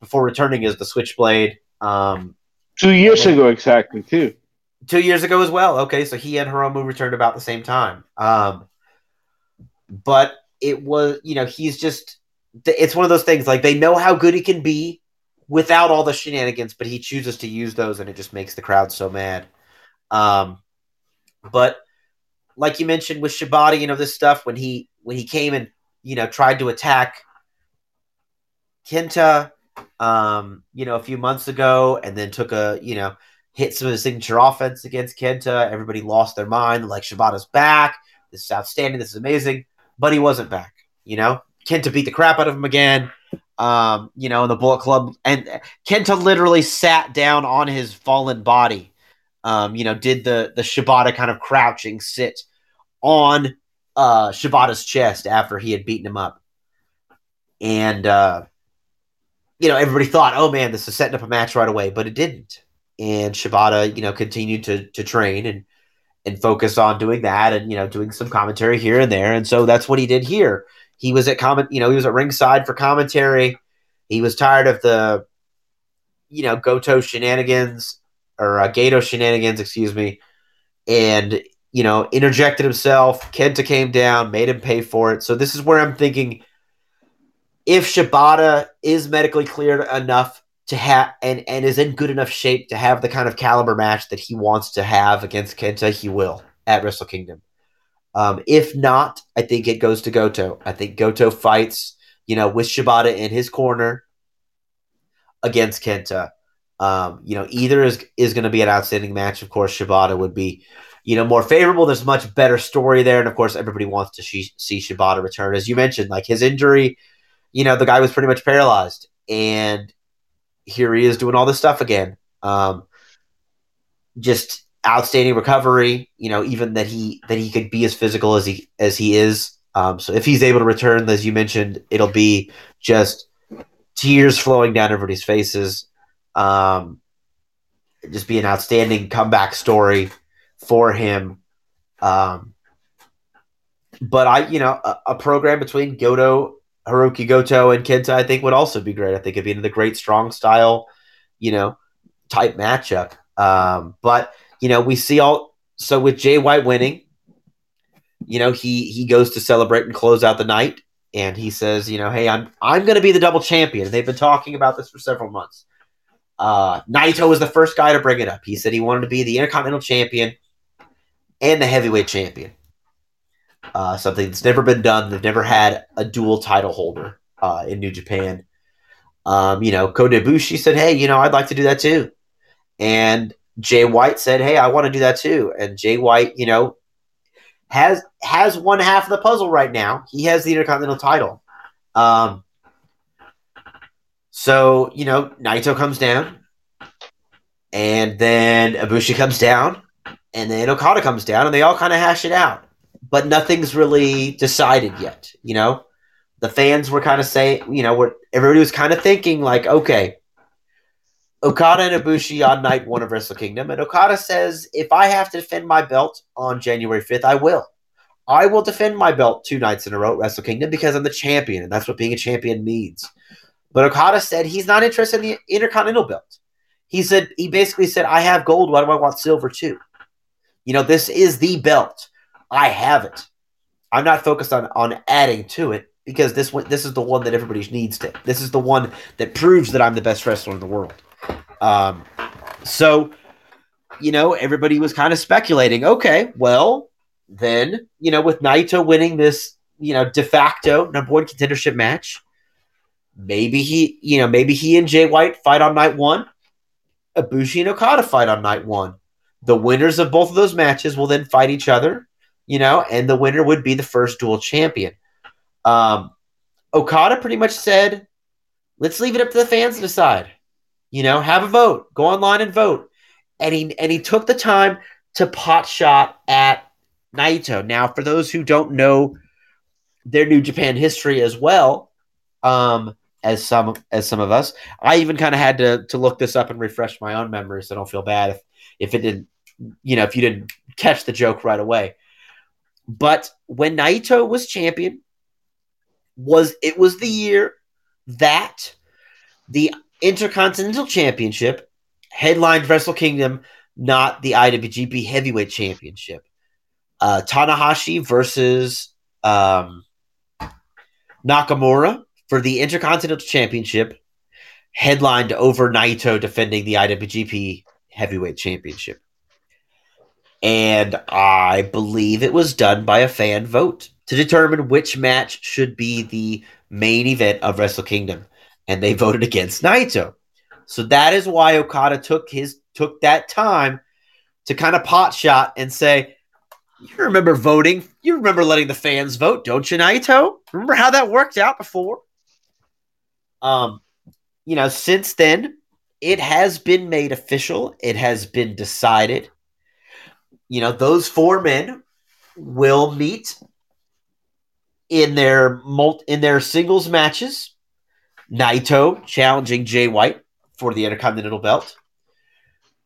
before returning as the Switchblade. Um, two years ago, exactly, too. Two years ago as well. Okay, so he and Hiromu returned about the same time. Um, but it was, you know, he's just, it's one of those things like they know how good he can be without all the shenanigans, but he chooses to use those and it just makes the crowd so mad. Um, but like you mentioned with Shibata, you know, this stuff when he, when he came and, you know, tried to attack Kenta, um, you know, a few months ago, and then took a, you know, hit some of the signature offense against Kenta. Everybody lost their mind. Like Shibata's back. This is outstanding. This is amazing. But he wasn't back. You know, Kenta beat the crap out of him again. Um, you know, in the Bullet Club, and Kenta literally sat down on his fallen body. Um, you know, did the the Shibata kind of crouching sit on uh Shibata's chest after he had beaten him up. And uh you know, everybody thought, oh man, this is setting up a match right away, but it didn't. And Shibata, you know, continued to to train and and focus on doing that and you know doing some commentary here and there. And so that's what he did here. He was at comment, you know, he was at ringside for commentary. He was tired of the, you know, Goto shenanigans or uh, Gedo shenanigans, excuse me, and you know interjected himself. Kenta came down, made him pay for it. So this is where I'm thinking if Shibata is medically cleared enough to have and, and is in good enough shape to have the kind of caliber match that he wants to have against Kenta, he will at Wrestle Kingdom. Um, if not, I think it goes to Goto. I think Goto fights, you know, with Shibata in his corner against Kenta. Um, you know, either is is going to be an outstanding match. Of course, Shibata would be, you know, more favorable. There's much better story there, and of course, everybody wants to see, see Shibata return. As you mentioned, like his injury you know, the guy was pretty much paralyzed, and here he is doing all this stuff again. Um, just outstanding recovery. You know, even that he that he could be as physical as he as he is. Um, so if he's able to return, as you mentioned, it'll be just tears flowing down everybody's faces. Um, just be an outstanding comeback story for him. Um, but I, you know, a, a program between Goto Hirooki Goto and Kenta, I think would also be great. I think it'd be the great strong style, you know, type matchup. Um, but you know, we see all so with Jay White winning, you know, he he goes to celebrate and close out the night, and he says, you know, hey, I'm I'm going to be the double champion. They've been talking about this for several months. Uh, Naito was the first guy to bring it up. He said he wanted to be the Intercontinental Champion and the Heavyweight Champion uh, something that's never been done. They've never had a dual title holder uh, in New Japan. Um, you know, Kota Ibushi said, "Hey, you know, I'd like to do that too," and Jay White said, "Hey, I want to do that too." And Jay White, you know, has has one half of the puzzle right now. He has the Intercontinental title. Um, so you know, Naito comes down, and then Ibushi comes down, and then Okada comes down, and they all kind of hash it out. But nothing's really decided yet. You know, the fans were kind of saying, you know, what everybody was kind of thinking, like, okay, Okada and Ibushi on night one of Wrestle Kingdom, and Okada says, if I have to defend my belt on January fifth, I will. I will defend my belt two nights in a row at Wrestle Kingdom because I'm the champion, and that's what being a champion means. But Okada said he's not interested in the Intercontinental belt. He said he basically said, I have gold, why do I want silver too? You know, this is the belt. I have it. I'm not focused on on adding to it because this one this is the one that everybody needs to. This is the one that proves that I'm the best wrestler in the world. Um, so you know, everybody was kind of speculating. Okay, well, then you know, with Naito winning this, you know, de facto number one contendership match, maybe he, you know, maybe he and Jay White fight on night one. Ibushi and Okada fight on night one. The winners of both of those matches will then fight each other, you know, and the winner would be the first dual champion. Um, Okada pretty much said, let's leave it up to the fans to decide. You know, have a vote, go online and vote. And he and he took the time to pot shot at Naito. Now, for those who don't know their New Japan history as well, um, as some as some of us, I even kind of had to to look this up and refresh my own memory, so I don't feel bad if if it didn't, you know, if you didn't catch the joke right away. But when Naito was champion, was it was the year that the Intercontinental Championship headlined Wrestle Kingdom, not the IWGP Heavyweight Championship. Uh, Tanahashi versus um, Nakamura for the Intercontinental Championship, headlined over Naito defending the IWGP Heavyweight Championship. And I believe it was done by a fan vote to determine which match should be the main event of Wrestle Kingdom. And they voted against Naito. So that is why Okada took his took that time to kind of pot shot and say, You remember voting? You remember letting the fans vote, don't you, Naito? Remember how that worked out before? Um, you know, since then, it has been made official. It has been decided. You know, those four men will meet in their multi, in their singles matches. Naito challenging Jay White for the Intercontinental Belt.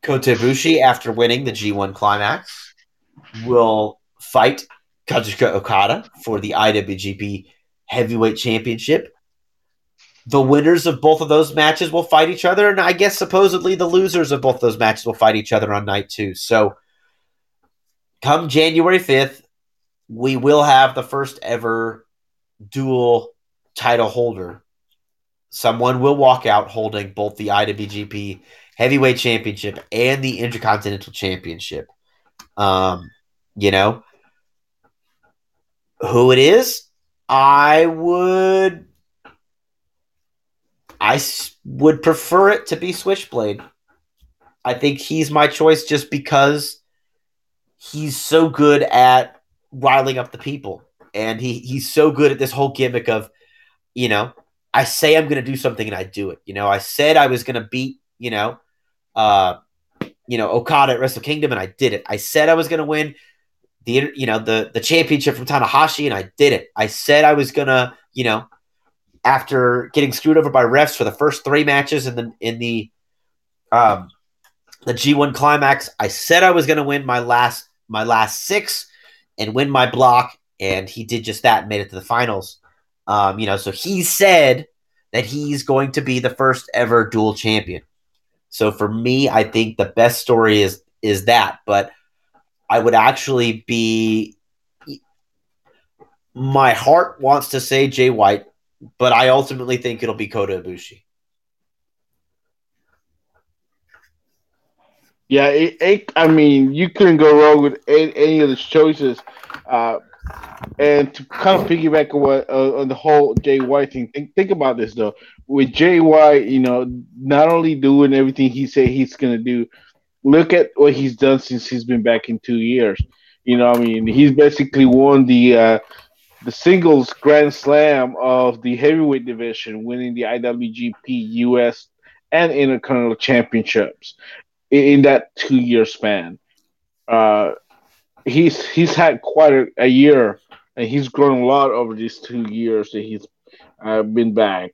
Kota Ibushi, after winning the G1 Climax, will fight Kazuchika Okada for the IWGP Heavyweight Championship. The winners of both of those matches will fight each other, and I guess supposedly the losers of both those matches will fight each other on night two. So, come January 5th, we will have the first ever dual title holder. Someone will walk out holding both the IWGP Heavyweight Championship and the Intercontinental Championship. Um, you know, who it is, I would I would prefer it to be Switchblade. I think he's my choice just because he's so good at riling up the people. And he he's so good at this whole gimmick of, you know, I say I'm going to do something and I do it. You know, I said I was going to beat, you know, uh, you know, Okada at Wrestle Kingdom and I did it. I said I was going to win the you know the the championship from Tanahashi and I did it. I said I was going to, you know, after getting screwed over by refs for the first three matches in the in the um the G1 climax. I said I was going to win my last my last six and win my block, and he did just that and made it to the finals. Um, you know, so he said that he's going to be the first ever dual champion. So for me, I think the best story is is that, but I would actually be my heart wants to say Jay White but I ultimately think it'll be Kota Ibushi. Yeah, it, it, I mean, you couldn't go wrong with any, any of the choices. Uh, and to kind of piggyback on what uh, on the whole Jay White thing, think, think about this though. With Jay White, you know, not only doing everything he said he's gonna do, look at what he's done since he's been back in two years. You know, I mean, he's basically won the uh, the singles Grand Slam of the heavyweight division, winning the IWGP US and Intercontinental Championships in, that two year span. Uh, he's he's had quite a, a, year, and he's grown a lot over these two years that he's uh, been back.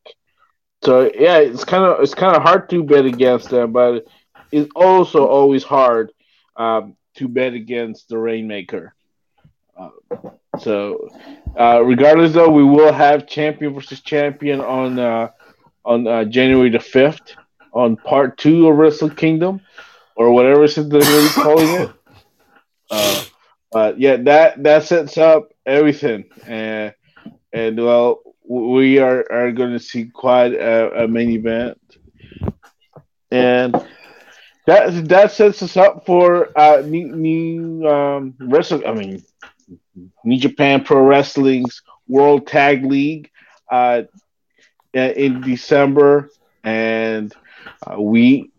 So yeah, it's kind of it's kind of hard to bet against them, but it's also always hard um, to bet against the Rainmaker. Uh, so, uh, regardless, though, we will have champion versus champion on uh, on uh, January the fifth on part two of Wrestle Kingdom or whatever since they're really calling it. Uh, but yeah, that that sets up everything, and and well, we are are going to see quite a, a main event, and that that sets us up for uh, new new um, wrestling. I mean, New Japan Pro Wrestling's World Tag League uh, in December, and uh, we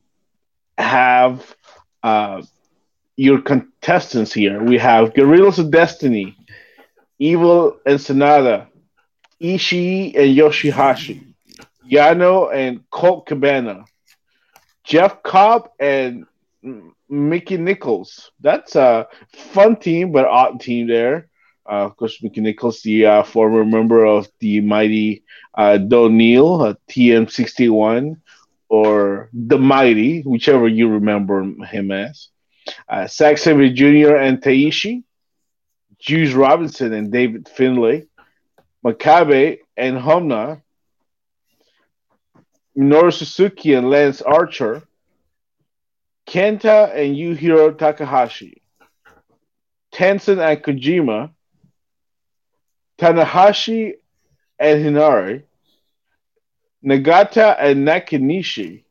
have uh, your contestants here. We have Guerillas of Destiny, Evil and Sanada, Ishii and Yoshihashi, Yano and Colt Cabana, Jeff Cobb and Mikey Nicholls. That's a fun team, but odd team there. Uh, of course, Mikey Nicholls, the uh, former member of the mighty uh, Neil, uh, TM61, or the Mighty, whichever you remember him as. Uh, Zack Sabre Jr. and Taichi, Juice Robinson and David Finlay, Makabe and Honma, Minoru Suzuki and Lance Archer, Kenta and Yujiro Takahashi, Tenzan and Kojima, Tanahashi and Henare, Nagata and Nakanishi.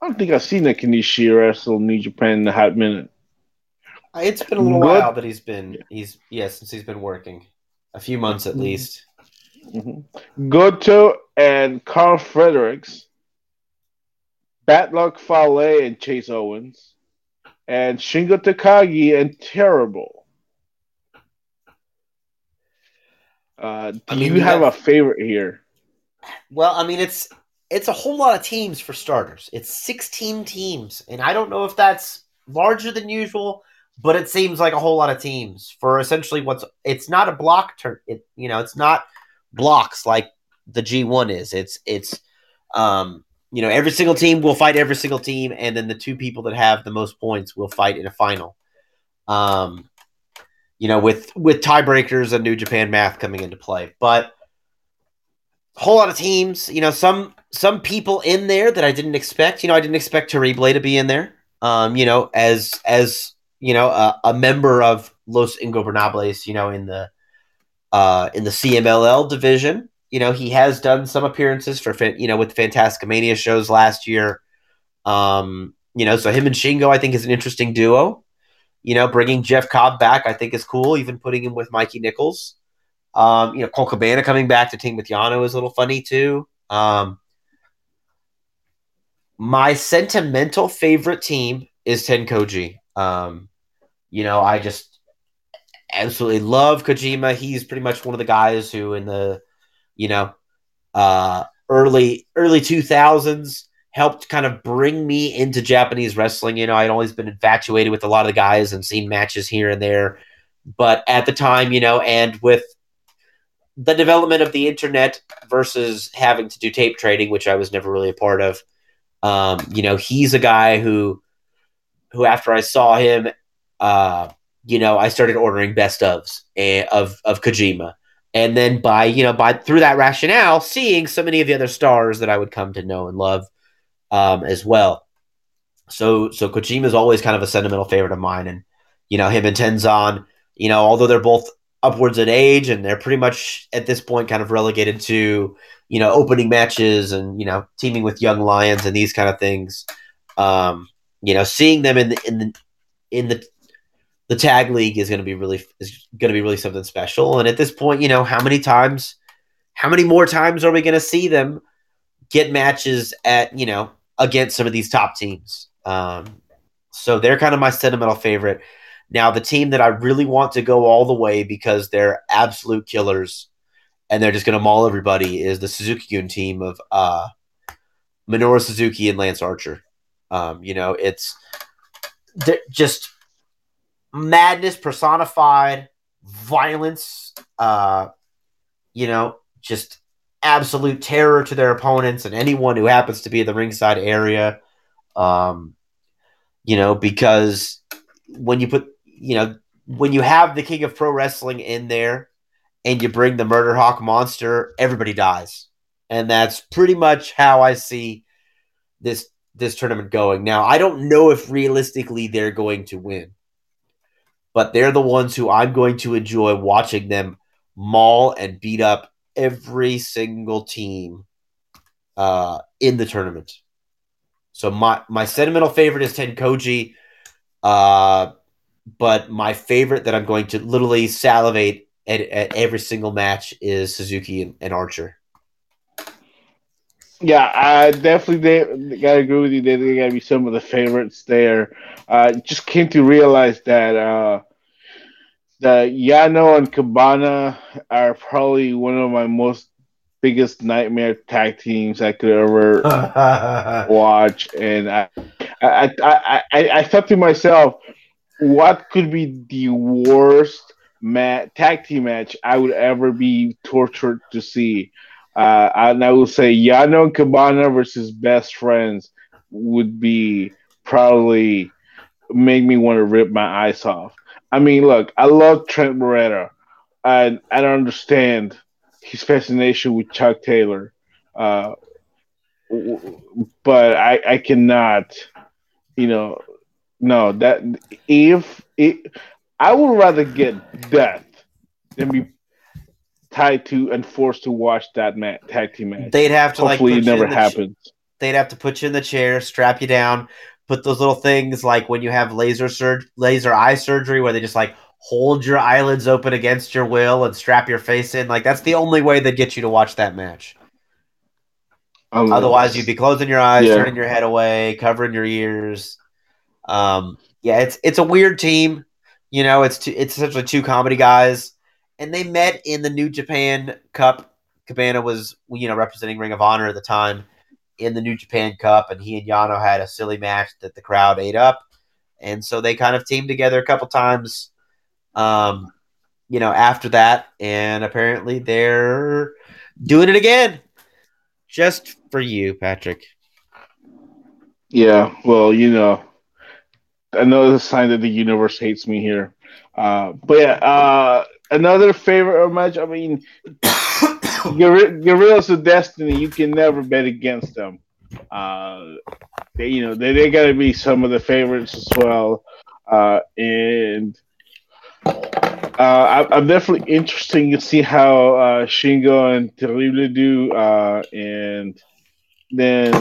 I don't think I've seen Nakanishi wrestle New Japan in a hot minute. Uh, it's been a little while that he's been he's yeah since he's been working, a few months at mm-hmm. least. Mm-hmm. Goto and Karl Fredericks, Bad Luck Fale and Chase Owens, and Shingo Takagi and Terrible. Uh, do I mean, you have, have a favorite here? Well, I mean, it's it's a whole lot of teams for starters. It's 16 teams, and I don't know if that's larger than usual, but it seems like a whole lot of teams for essentially what's it's not a block turn. It you know, it's not blocks like the G1 is. It's it's um you know, every single team will fight every single team, and then the two people that have the most points will fight in a final. Um, you know, with with tiebreakers and New Japan math coming into play, but whole lot of teams. You know, some some people in there that I didn't expect. You know, I didn't expect Terrible to be in there. Um, you know, as as you know, a, a member of Los Ingobernables. You know, in the uh, in the CMLL division. You know, he has done some appearances for you know with the Fantasticamania shows last year. Um, you know, so him and Shingo, I think, is an interesting duo. You know, bringing Jeff Cobb back, I think, is cool. Even putting him with Mikey Nicholls. Um, you know, Colt Cabana coming back to team with Yano is a little funny too. Um, my sentimental favorite team is TenCozy. Um, you know, I just absolutely love Kojima. He's pretty much one of the guys who, in the you know uh, early early two thousands, helped kind of bring me into Japanese wrestling. You know, I'd always been infatuated with a lot of the guys and seen matches here and there. But at the time, you know, and with the development of the internet versus having to do tape trading, which I was never really a part of, um, you know, he's a guy who, who after I saw him, uh, you know, I started ordering best ofs eh, of of Kojima, and then by you know by through that rationale, seeing so many of the other stars that I would come to know and love um, as well. So so Kojima is always kind of a sentimental favorite of mine, and you know him and Tenzan. You know, although they're both upwards in age and they're pretty much at this point kind of relegated to you know opening matches and you know teaming with young lions and these kind of things. Um, you know, seeing them in the in the in the the tag league is going to be really is going to be really something special. And at this point, you know, how many times, how many more times are we going to see them get matches at you know against some of these top teams. Um, so they're kind of my sentimental favorite. Now, the team that I really want to go all the way because they're absolute killers and they're just going to maul everybody is the Suzuki-gun team of uh, Minoru Suzuki and Lance Archer. Um, you know, it's just madness personified, violence, uh, you know, just absolute terror to their opponents and anyone who happens to be in the ringside area. Um, you know, because when you put, you know, when you have the king of pro wrestling in there and you bring the murder hawk monster, everybody dies. And that's pretty much how I see this this tournament going. Now, I don't know if realistically they're going to win. But they're the ones who I'm going to enjoy watching them maul and beat up every single team uh, in the tournament. So my my sentimental favorite is TenCozy, uh, but my favorite that I'm going to literally salivate at, at every single match is Suzuki and, and Archer. Yeah, I definitely gotta agree with you. They, they gotta be some of the favorites there. Uh, just came to realize that uh, the Yano and Cabana are probably one of my most biggest nightmare tag teams I could ever watch, and I, I, I, I, I thought to myself, what could be the worst mat- tag team match I would ever be tortured to see? Uh, and I will say Yano and Cabana versus Best Friends would be probably make me want to rip my eyes off. I mean, look, I love Trent Beretta, and I don't understand his fascination with Chuck Taylor, uh, but I, I cannot, you know, no that if it, I would rather get death than be tied to and forced to watch that match, tag team match. They'd have to hopefully like it never happens. Ch- they'd have to put you in the chair, strap you down, put those little things like when you have laser sur- laser eye surgery where they just like hold your eyelids open against your will and strap your face in. Like that's the only way they get you to watch that match. Um, Otherwise, you'd be closing your eyes, yeah. turning your head away, covering your ears. Um, yeah, it's it's a weird team. You know, it's two, it's essentially two comedy guys, and they met in the New Japan Cup. Cabana was you know representing Ring of Honor at the time in the New Japan Cup, and he and Yano had a silly match that the crowd ate up, and so they kind of teamed together a couple times. Um, you know, after that, and apparently they're doing it again, just for you, Patrick. Yeah, well, you know, another sign that the universe hates me here. Uh, but yeah, uh, another favorite match. I mean, Guerrillas of Destiny, you can never bet against them. Uh, they, you know, they, they got to be some of the favorites as well. Uh, and uh, I, am definitely interested to see how uh, Shingo and Terrible do. Uh, and then,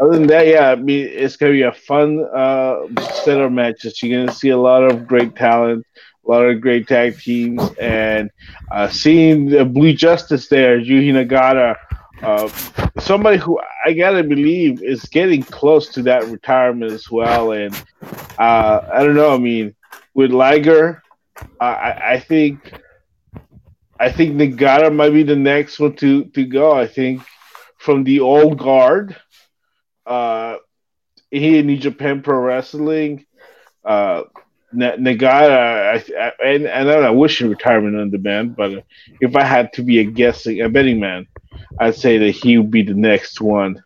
other than that, yeah, I mean, it's going to be a fun uh, set of matches. You're going to see a lot of great talent a lot of great tag teams, and uh, seeing the Blue Justice there, Yuji Nagata, uh, somebody who I gotta believe is getting close to that retirement as well. And uh, I don't know. I mean, with Liger, I, I think I think Nagata might be the next one to to go. I think from the old guard, uh, he in New Japan Pro Wrestling. Uh, Nagata, I, I, and, and I wish retirement on demand, but if I had to be a guessing, a betting man, I'd say that he would be the next one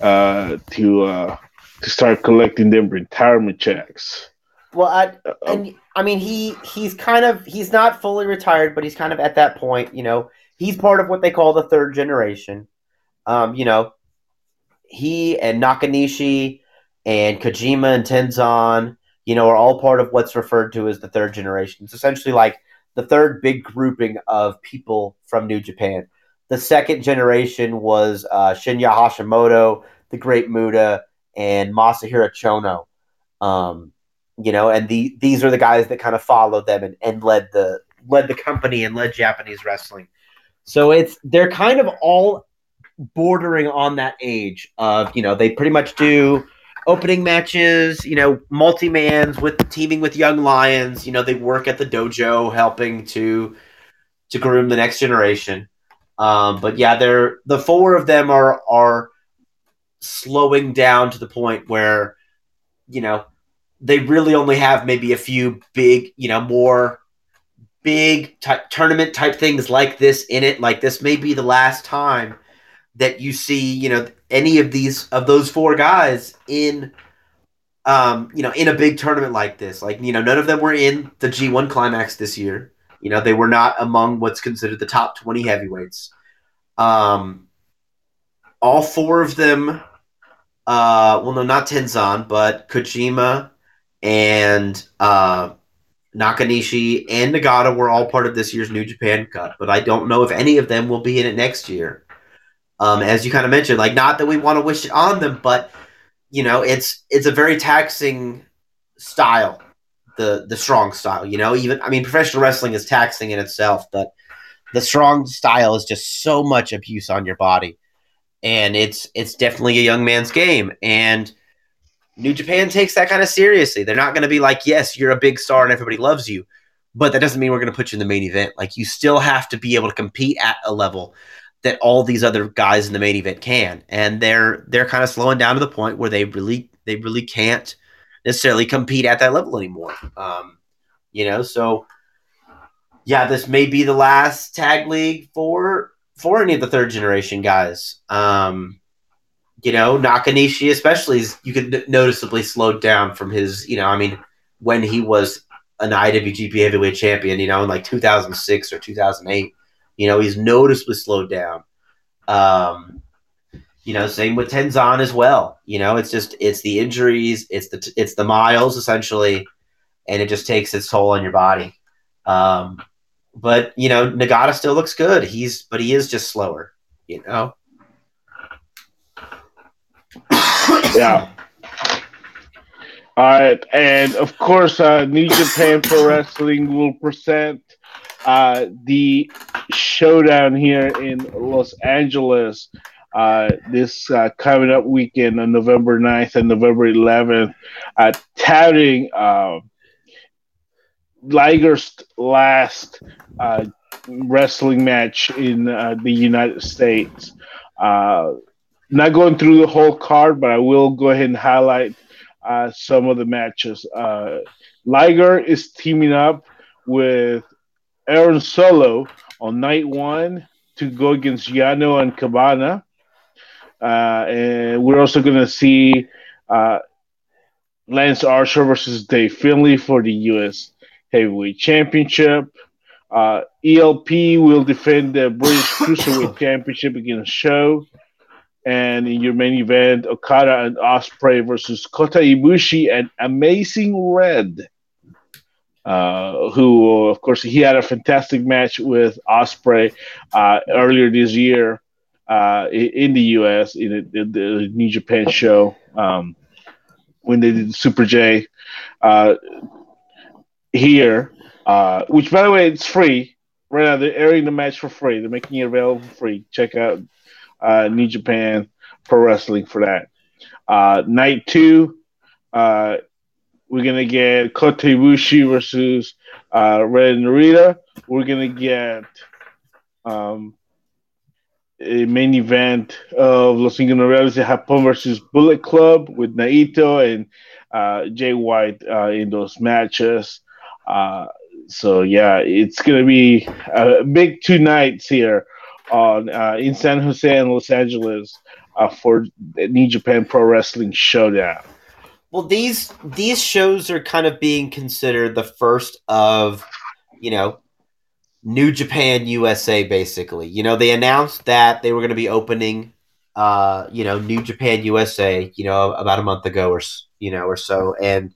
uh, to uh, to start collecting them retirement checks. Well, I, and I mean he he's kind of he's not fully retired, but he's kind of at that point. You know, he's part of what they call the third generation. Um, you know, he and Nakanishi and Kojima and Tenzan you know, are all part of what's referred to as the third generation. It's essentially like the third big grouping of people from New Japan. The second generation was uh, Shinya Hashimoto, the Great Muta, and Masahiro Chono. Um, you know, and the these are the guys that kind of followed them and, and led the led the company and led Japanese wrestling. So it's they're kind of all bordering on that age of you know they pretty much do opening matches, you know, multi mans with teaming with young lions. You know, they work at the dojo, helping to to groom the next generation. Um, but yeah, they're the four of them are are slowing down to the point where you know they really only have maybe a few big, you know, more big tournament type things like this in it. Like this may be the last time that you see, you know, any of these of those four guys in um, you know, in a big tournament like this. Like, you know, none of them were in the G1 climax this year. You know, they were not among what's considered the top 20 heavyweights. Um, all four of them, uh, well, no, not Tenzan, but Kojima and uh, Nakanishi and Nagata were all part of this year's New Japan Cup, but I don't know if any of them will be in it next year. Um, as you kind of mentioned, like not that we want to wish it on them, but you know, it's it's a very taxing style, the the strong style. You know, even I mean, professional wrestling is taxing in itself, but the strong style is just so much abuse on your body, and it's it's definitely a young man's game. And New Japan takes that kind of seriously. They're not going to be like, yes, you're a big star and everybody loves you, but that doesn't mean we're going to put you in the main event. Like you still have to be able to compete at a level that all these other guys in the main event can, and they're they're kind of slowing down to the point where they really they really can't necessarily compete at that level anymore. Um, you know, so yeah, this may be the last tag league for for any of the third generation guys. Um, you know, Nakanishi especially is you could noticeably slowed down from his, you know, I mean, when he was an IWGP heavyweight champion, you know, in like 2006 or 2008 you know, he's noticeably slowed down. Um, you know, same with Tenzan as well. You know, it's just it's the injuries, it's the it's the miles essentially, and it just takes its toll on your body. Um, but you know, Nagata still looks good. He's but he is just slower. You know. yeah. All right, and of course, uh, New Japan Pro Wrestling will present uh, the showdown here in Los Angeles uh, this uh, coming up weekend on November 9th and November 11th, uh, touting uh, Liger's last uh, wrestling match in uh, the United States. Uh, not going through the whole card, but I will go ahead and highlight uh, some of the matches. Uh, Liger is teaming up with Aaron Solo on night one to go against Yano and Cabana. Uh, and we're also going to see uh, Lance Archer versus Dave Finlay for the U.S. Heavyweight Championship. Uh, ELP will defend the British Cruiserweight Championship against Show. And in your main event, Okada and Ospreay versus Kota Ibushi and Amazing Red uh, who, of course, he had a fantastic match with Ospreay uh, earlier this year uh, in the U.S. in the, New Japan show um, when they did Super J uh, here, uh, which, by the way, it's free. Right now, they're airing the match for free. They're making it available for free. Check out uh, New Japan Pro Wrestling for that. night two. We're gonna get Kota Ibushi versus uh, Ren Narita. We're gonna get um, a main event of Los Ingobernables de Japón versus Bullet Club with Naito and uh, Jay White uh, in those matches. Uh, so yeah, it's gonna be a big two nights here on uh, in San Jose and Los Angeles uh, for the New Japan Pro Wrestling Showdown. Well, these these shows are kind of being considered the first of, you know, New Japan USA basically. You know, they announced that they were going to be opening uh, you know, New Japan USA, you know, about a month ago or you know, or so and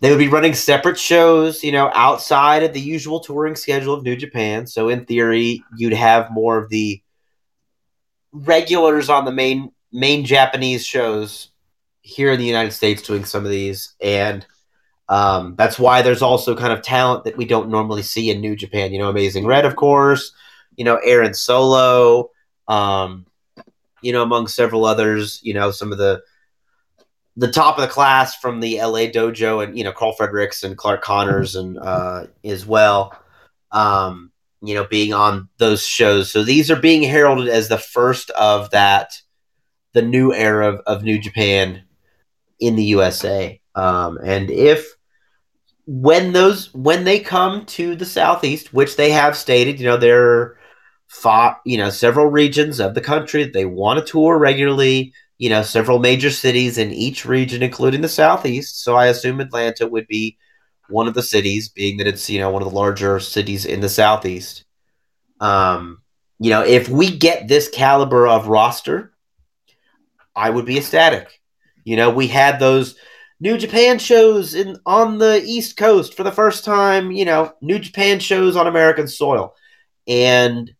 they would be running separate shows, you know, outside of the usual touring schedule of New Japan. So in theory, you'd have more of the regulars on the main main Japanese shows here in the United States doing some of these, and um, that's why there's also kind of talent that we don't normally see in New Japan. You know, Amazing Red, of course. You know, Aaron Solo. Um, you know, among several others. You know, some of the the top of the class from the LA dojo and you know Karl Fredericks and Clark Connors and uh, as well. Um, you know, being on those shows. So these are being heralded as the first of that, the new era of, of New Japan in the USA. Um, and if when those when they come to the southeast, which they have stated, you know, they're fought, you know, several regions of the country that they want to tour regularly. You know, several major cities in each region, including the southeast. So I assume Atlanta would be one of the cities, being that it's you know one of the larger cities in the southeast. Um, you know, if we get this caliber of roster, I would be ecstatic. You know, we had those New Japan shows in on the East Coast for the first time. You know, New Japan shows on American soil, and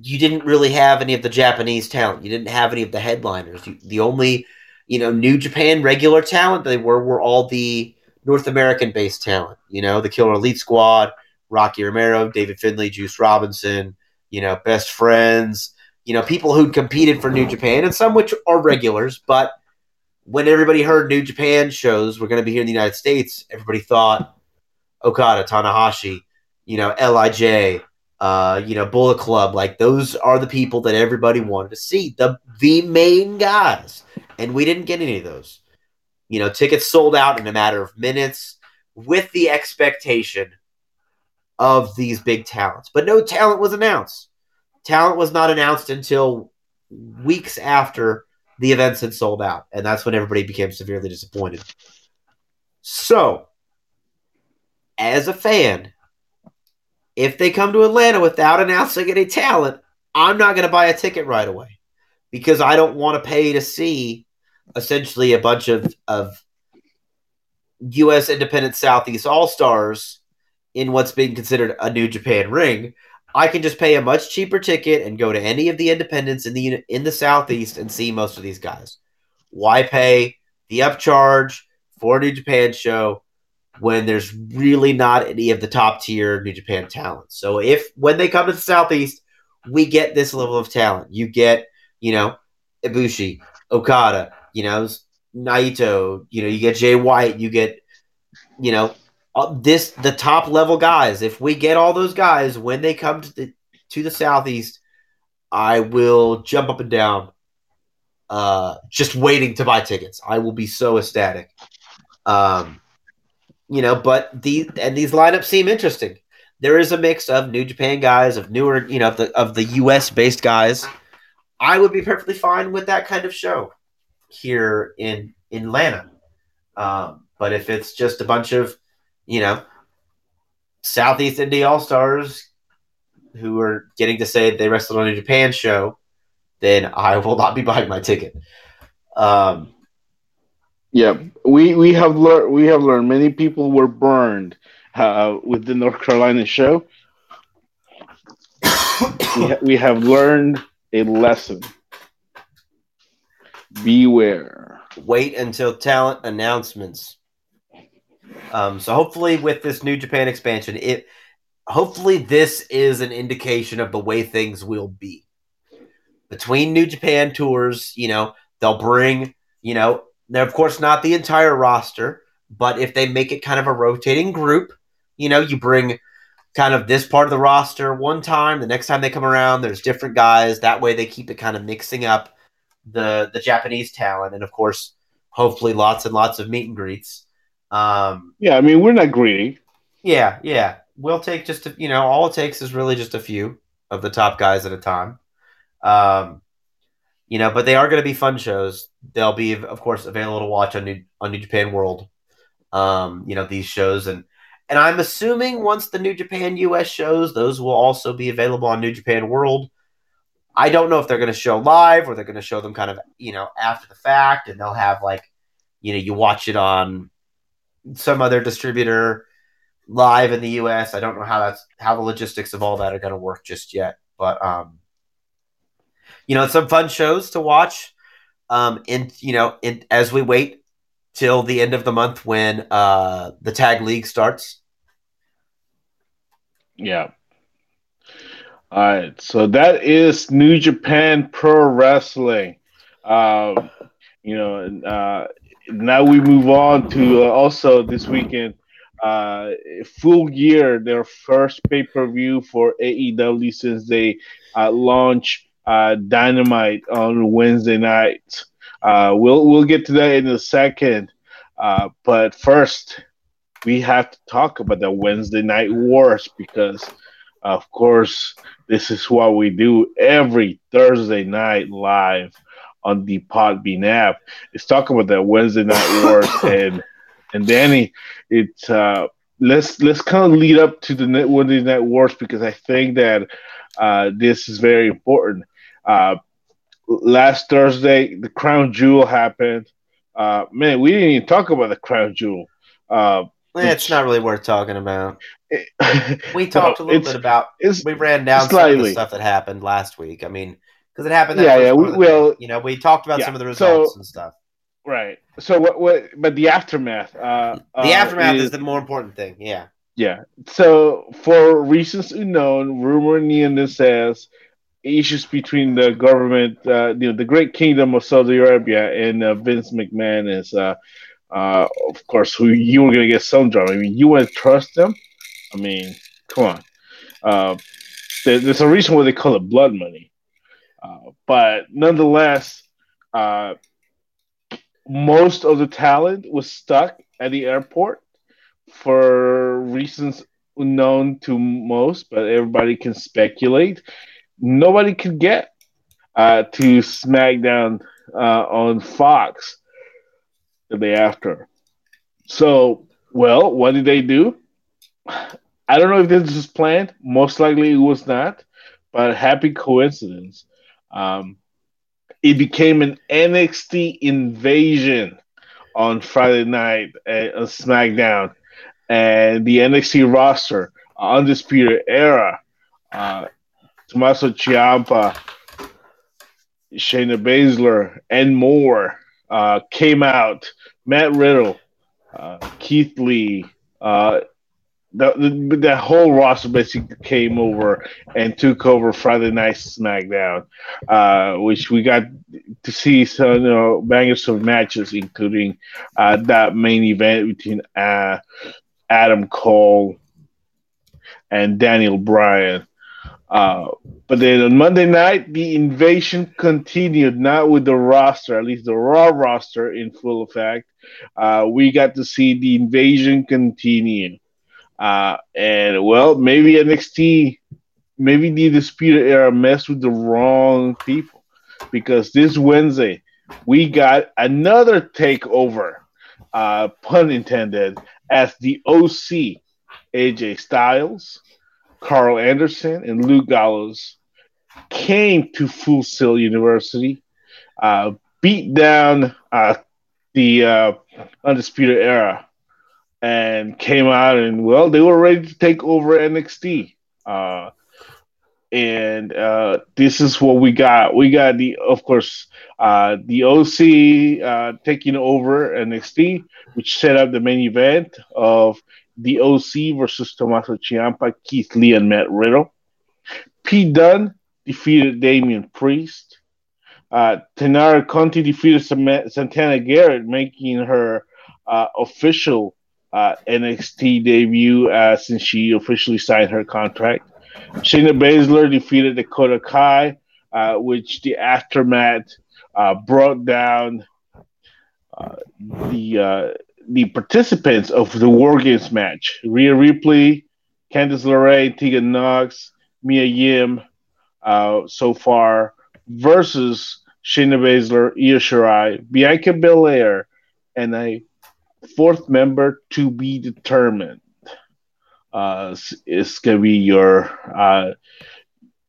you didn't really have any of the Japanese talent. You didn't have any of the headliners. You, the only, you know, New Japan regular talent they were were all the North American based talent. You know, the Killer Elite Squad, Rocky Romero, David Finlay, Juice Robinson. You know, best friends. You know, people who'd competed for New Japan, and some which are regulars. But when everybody heard New Japan shows were going to be here in the United States, everybody thought Okada, Tanahashi, you know, LIJ, uh, you know, Bullet Club. Like those are the people that everybody wanted to see. The the main guys, and we didn't get any of those. You know, tickets sold out in a matter of minutes with the expectation of these big talents. But no talent was announced. Talent was not announced until weeks after the events had sold out. And that's when everybody became severely disappointed. So, as a fan, if they come to Atlanta without announcing any talent, I'm not going to buy a ticket right away because I don't want to pay to see essentially a bunch of, of U.S. independent Southeast All Stars in what's being considered a New Japan ring. I can just pay a much cheaper ticket and go to any of the independents in the in the Southeast and see most of these guys. Why pay the upcharge for a New Japan show when there's really not any of the top tier New Japan talent? So if when they come to the Southeast, we get this level of talent. You get, you know, Ibushi, Okada, you know, Naito, you know, you get Jay White, you get, you know, uh, this the top level guys. If we get all those guys when they come to the to the southeast, I will jump up and down, uh, just waiting to buy tickets. I will be so ecstatic. Um, you know, but these and these lineups seem interesting. There is a mix of New Japan guys, of newer, you know, of the of the U.S. based guys. I would be perfectly fine with that kind of show here in in Atlanta. Um, but if it's just a bunch of you know, Southeast Indie All Stars who are getting to say they wrestled on a Japan show, then I will not be buying my ticket. Um, yeah, we we have learned we have learned many people were burned uh, with the North Carolina show. we, ha- we have learned a lesson. Beware. Wait until talent announcements. Um, so hopefully, with this New Japan expansion, it hopefully this is an indication of the way things will be between New Japan tours. You know, they'll bring you know they're of course not the entire roster, but if they make it kind of a rotating group, you know, you bring kind of this part of the roster one time, the next time they come around, there's different guys. That way, they keep it kind of mixing up the the Japanese talent, and of course, hopefully, lots and lots of meet and greets. Um, yeah, I mean, we're not greedy. Yeah, yeah. We'll take just a, you know, all it takes is really just a few of the top guys at a time. Um, you know, but they are going to be fun shows. They'll be, of course, available to watch on New on New Japan World. Um, you know, these shows and and I'm assuming once the New Japan US shows, those will also be available on New Japan World. I don't know if they're going to show live or they're going to show them kind of, you know, after the fact and they'll have like, you know, you watch it on some other distributor live in the US. I don't know how that's how the logistics of all that are going to work just yet, but um, you know, some fun shows to watch. Um, and you know, in, as we wait till the end of the month when uh the tag league starts. Yeah. All right, so that is New Japan Pro Wrestling. Um, you know, uh, now we move on to uh, also this weekend. Uh, full gear, their first pay per view for AEW since they uh, launch uh, Dynamite on Wednesday night. Uh, we'll we'll get to that in a second, uh, but first we have to talk about the Wednesday Night Wars because, of course, this is what we do every Thursday night live on the Podbean app. Let's talk about that Wednesday Night Wars and and Danny. It's uh, let's let's kind of lead up to the Wednesday Night Wars because I think that uh, this is very important. Uh, last Thursday, the Crown Jewel happened. Uh, man, we didn't even talk about the Crown Jewel. Uh, it's not really worth talking about. we talked no, a little bit about. We ran down slightly. some of the stuff that happened last week. I mean, because it happened. yeah, yeah. We, well, you know, we talked about yeah, some of the results so, and stuff. Right. So what? What? But the aftermath. Uh, the uh, aftermath is, is the more important thing. Yeah. Yeah. So for reasons unknown, rumor Neon says issues between the government, uh, you know, the Great Kingdom of Saudi Arabia and uh, Vince McMahon is, uh, uh, of course, who you were going to get some drama. I mean, you want to trust them? I mean, come on. Uh, there, there's a reason why they call it blood money. Uh, but nonetheless, uh, most of the talent was stuck at the airport for reasons unknown to most, but everybody can speculate nobody could get uh, to SmackDown uh, on Fox the day after. So, well, what did they do? I don't know if this was planned. Most likely it was not, but happy coincidence. Um, it became an NXT invasion on Friday night at, on SmackDown, and the NXT roster, Undisputed Era, uh, Tommaso Ciampa, Shayna Baszler, and more uh, came out. Matt Riddle, uh, Keith Lee, uh, the, the, the, whole roster basically came over and took over Friday Night SmackDown, uh, which we got to see some you know, bangers of matches, including uh, that main event between uh, Adam Cole and Daniel Bryan. Uh, but then on Monday night, the invasion continued, not with the roster, at least the Raw roster in full effect. Uh, we got to see the invasion continue. Uh, and well, maybe NXT, maybe the Disputed Era messed with the wrong people. Because this Wednesday we got another takeover, uh, pun intended, as the OC AJ Styles Karl Anderson and Luke Gallows came to Full Sail University, uh, beat down uh, the uh, Undisputed Era, and came out and well, they were ready to take over NXT. Uh, and uh, this is what we got. We got the, of course, uh, the OC taking over NXT, which set up the main event of the OC versus Tommaso Ciampa, Keith Lee, and Matt Riddle. Pete Dunne defeated Damian Priest. Uh, Taynara Conti defeated Santana Garrett, making her uh, official uh, NXT debut uh, since she officially signed her contract. Shayna Baszler defeated Dakota Kai, uh, which the aftermath uh, brought down uh, the the participants of the War Games match: Rhea Ripley, Candice LeRae, Tegan Nox, Mia Yim, uh, so far versus Shayna Baszler, Io Shirai, Bianca Belair, and a fourth member to be determined. Uh, it's gonna be your uh,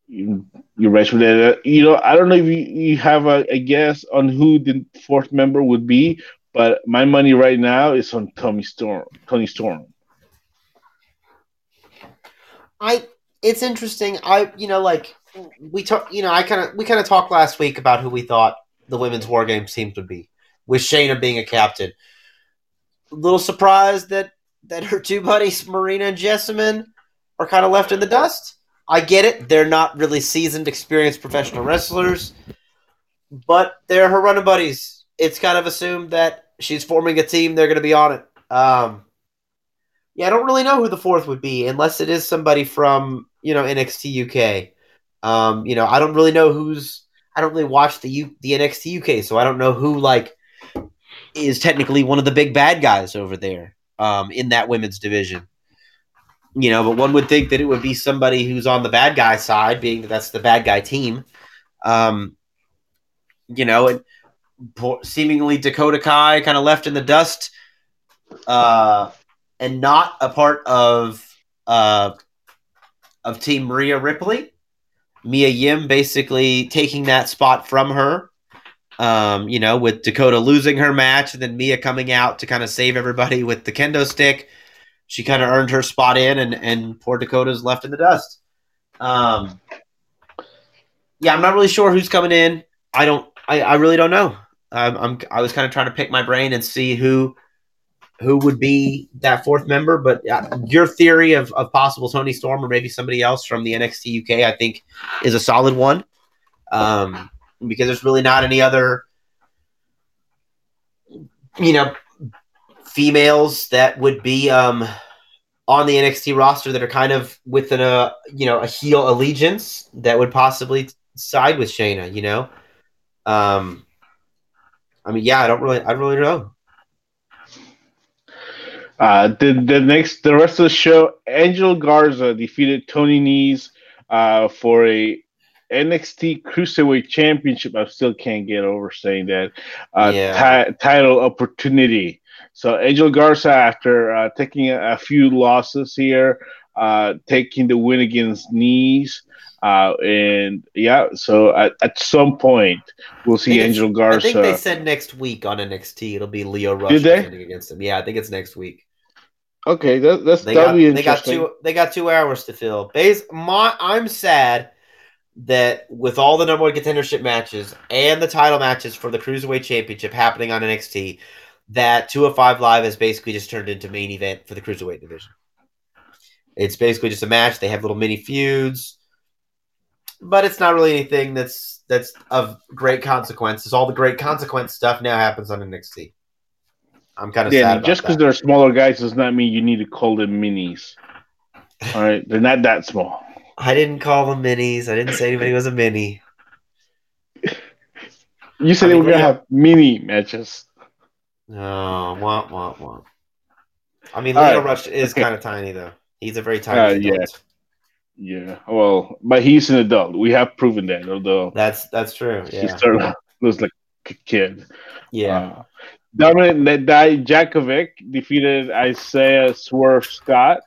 your match with. You know, I don't know if you, you have a, a guess on who the fourth member would be, but my money right now is on Toni Storm. Toni Storm. I it's interesting. I you know like we talk. You know I kind of we kind of talked last week about who we thought the women's war game teams would be, with Shayna being a captain. A little surprised that that her two buddies Marina and Jessamyn, are kind of left in the dust. I get it; they're not really seasoned, experienced professional wrestlers, but they're her running buddies. It's kind of assumed that she's forming a team. They're going to be on it. Um, yeah, I don't really know who the fourth would be unless it is somebody from you know NXT UK. Um, you know, I don't really know who's. I don't really watch the U, the NXT UK, so I don't know who like is technically one of the big bad guys over there um, in that women's division. You know, but one would think that it would be somebody who's on the bad guy side, being that that's the bad guy team. Um, you know, and seemingly Dakota Kai kind of left in the dust, uh, and not a part of uh, of Team Rhea Ripley. Mia Yim basically taking that spot from her. Um, you know, with Dakota losing her match and then Mia coming out to kind of save everybody with the kendo stick. She kind of earned her spot in, and and poor Dakota's left in the dust. Um, yeah, I'm not really sure who's coming in. I don't. I, I really don't know. Um, I'm. I was kind of trying to pick my brain and see who who would be that fourth member. But uh, your theory of, of possible Toni Storm or maybe somebody else from the NXT UK, I think, is a solid one. Um, because there's really not any other, you know, females that would be um, on the NXT roster that are kind of within a you know a heel allegiance that would possibly side with Shayna. You know, um, I mean, yeah, I don't really, I really don't know. Uh, the the next the rest of the show, Angel Garza defeated Tony Nese uh, for a NXT Cruiserweight Championship. I still can't get over saying that uh, yeah. title opportunity. So Angel Garza, after uh, taking a, a, few losses here, uh, taking the win against Nese. Uh, and yeah, so at, at some point we'll see Angel Garza. I think they said next week on NXT it'll be Lio Rush defending against him. Yeah, I think it's next week. Okay, that, that's they got, They got two. They got two hours to fill. Base, my, I'm sad that with all the number one contendership matches and the title matches for the cruiserweight championship happening on NXT, that 205 Live has basically just turned into main event for the cruiserweight division. It's basically just a match. They have little mini feuds, but it's not really anything that's that's of great consequences. All the great consequence stuff now happens on NXT. I'm kind of yeah. just because they're smaller guys does not mean you need to call them minis. All right, they're not that small. I didn't call them minis. I didn't say anybody was a mini. You said I mean, they were gonna have mini matches. No, womp womp womp. I mean, Lio right. Rush is kind of tiny though. He's a very tiny. Uh, yeah. Yeah. Well, but he's an adult. We have proven that. Although that's that's true. Yeah. He started looks like a kid. Yeah. Uh, Dominik Dijakovic defeated Isaiah Swerve Scott.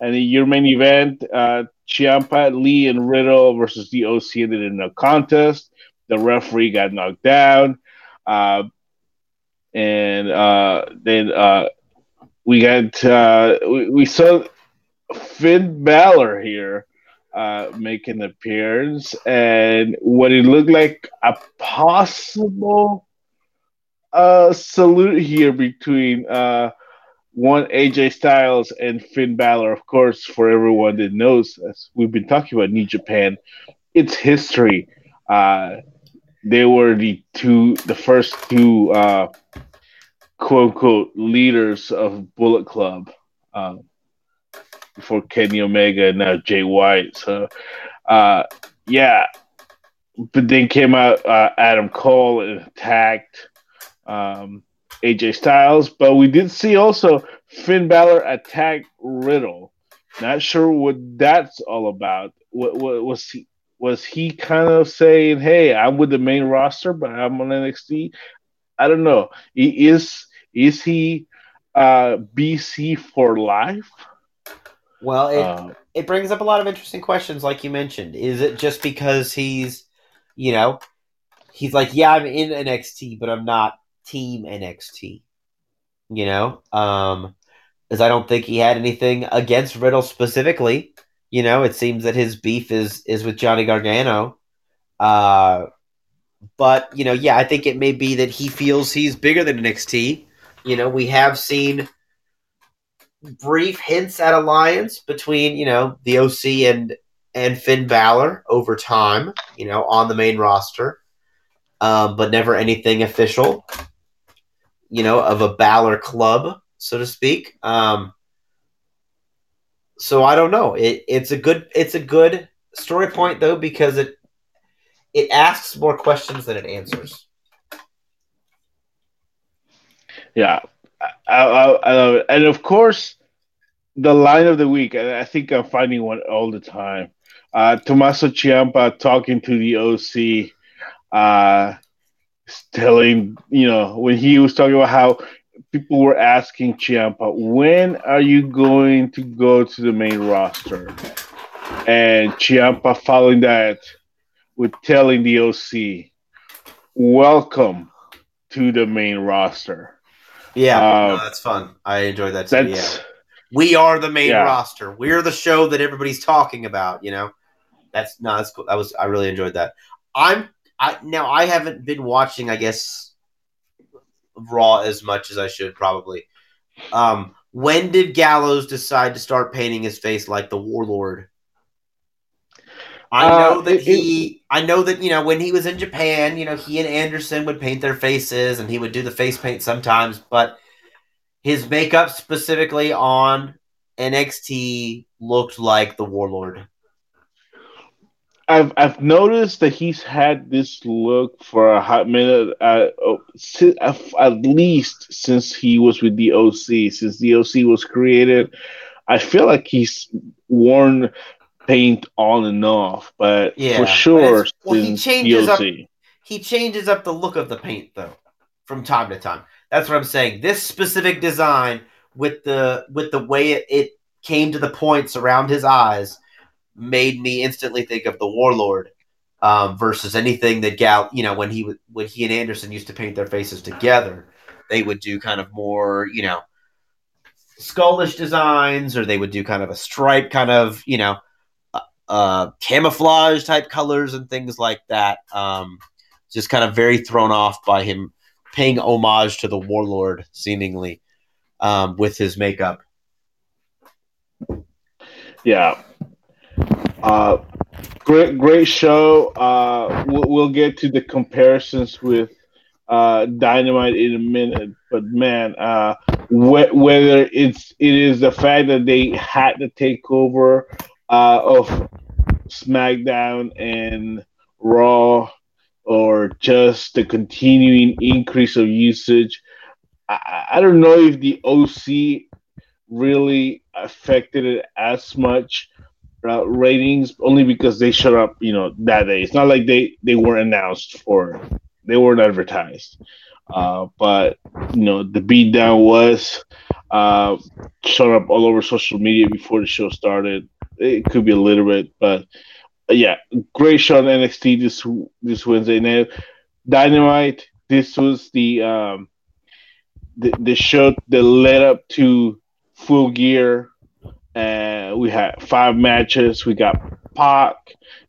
And in your main event, uh, Ciampa, Lee, and Riddle versus the OC ended in a contest. The referee got knocked down. Uh, and uh, then uh, we got uh, we, we saw Finn Balor here uh, make an appearance, and what it looked like a possible uh, salute here between one AJ Styles and Finn Balor. Of course, for everyone that knows, as we've been talking about New Japan, it's history. Uh, they were the two, the first two, uh, quote unquote, leaders of Bullet Club um, before Kenny Omega and now Jay White. So, uh, yeah. But then came out uh, Adam Cole and attacked um, AJ Styles. But we did see also Finn Balor attack Riddle. Not sure what that's all about. What, what was he? Was he kind of saying, "Hey, I'm with the main roster, but I'm on NXT"? I don't know. Is is he uh, BC for life? Well, it uh, it brings up a lot of interesting questions, like you mentioned. Is it just because he's, you know, he's like, yeah, I'm in NXT, but I'm not Team NXT. You know, um, as I don't think he had anything against Riddle specifically. You know, it seems that his beef is is with Johnny Gargano. Uh, but you know, yeah, I think it may be that he feels he's bigger than NXT. You know, we have seen brief hints at alliance between you know the OC and and Finn Balor over time. You know, on the main roster, um, but never anything official you know, of a Balor club, so to speak. Um, so I don't know. It, it's a good it's a good story point though because it it asks more questions than it answers. Yeah, I, I, I love it, and of course, the line of the week. I think I'm finding one all the time. Uh, Tommaso Ciampa talking to the OC, uh, telling you know when he was talking about how people were asking Ciampa, when are you going to go to the main roster? And Ciampa following that with telling the OC, welcome to the main roster. Yeah, Uh, no, that's fun. I enjoyed that too. That's Yeah. We are the main Yeah. roster. We're the show that everybody's talking about, you know. That's no, that's cool. That was I really enjoyed that. I'm I now I haven't been watching, I guess, Raw as much as I should probably. Um, when did Gallows decide to start painting his face like the Warlord? I Uh, know that it- it- he. I know that you know when he was in Japan, you know he and Anderson would paint their faces, and he would do the face paint sometimes. But his makeup specifically on NXT looked like the Warlord. I've I've noticed that he's had this look for a hot minute, uh, oh, at at least since he was with the OC. Since the OC was created, I feel like he's worn paint on and off, but Yeah, for sure well, he changes up- He changes up the look of the paint though, from time to time. That's what I'm saying. This specific design with the with the way it, it came to the points around his eyes made me instantly think of the Warlord um, versus anything that Gal. You know, when he would when he and Anderson used to paint their faces together, they would do kind of more you know skullish designs, or they would do kind of a stripe kind of you know uh, uh, camouflage type colors and things like that. Um, just kind of very thrown off by him paying homage to the warlord, seemingly um, with his makeup. Yeah. Uh, great, great show. Uh, we'll, we'll get to the comparisons with uh, Dynamite in a minute, but man, uh, wh- whether it's it is the fact that they had to take over uh, of SmackDown and Raw, or just the continuing increase of usage. I- I don't know if the OC really affected it as much uh, ratings only because they showed up you know that day. It's not like they they weren't announced for they weren't advertised. Uh, but you know the beatdown was uh, showed up all over social media before the show started. It could be a little bit but uh, yeah great show on NXT this this Wednesday night. Dynamite this was the um the, the show that led up to full gear and we had five matches. We got Pac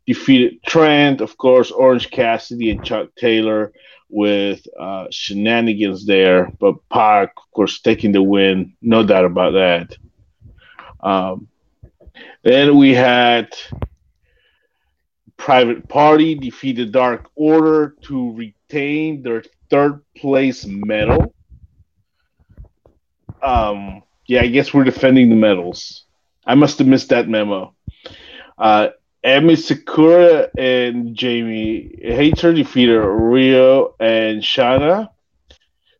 defeated Trent, of course, Orange Cassidy and Chuck Taylor with uh, shenanigans there, but Pac, of course, taking the win, no doubt about that. Um, then we had Private Party defeated Dark Order to retain their third place medal. Um, yeah, I guess we're defending the medals. I must have missed that memo. Uh, Emi Sakura and Jamie Hayter defeated Riho and Shanna.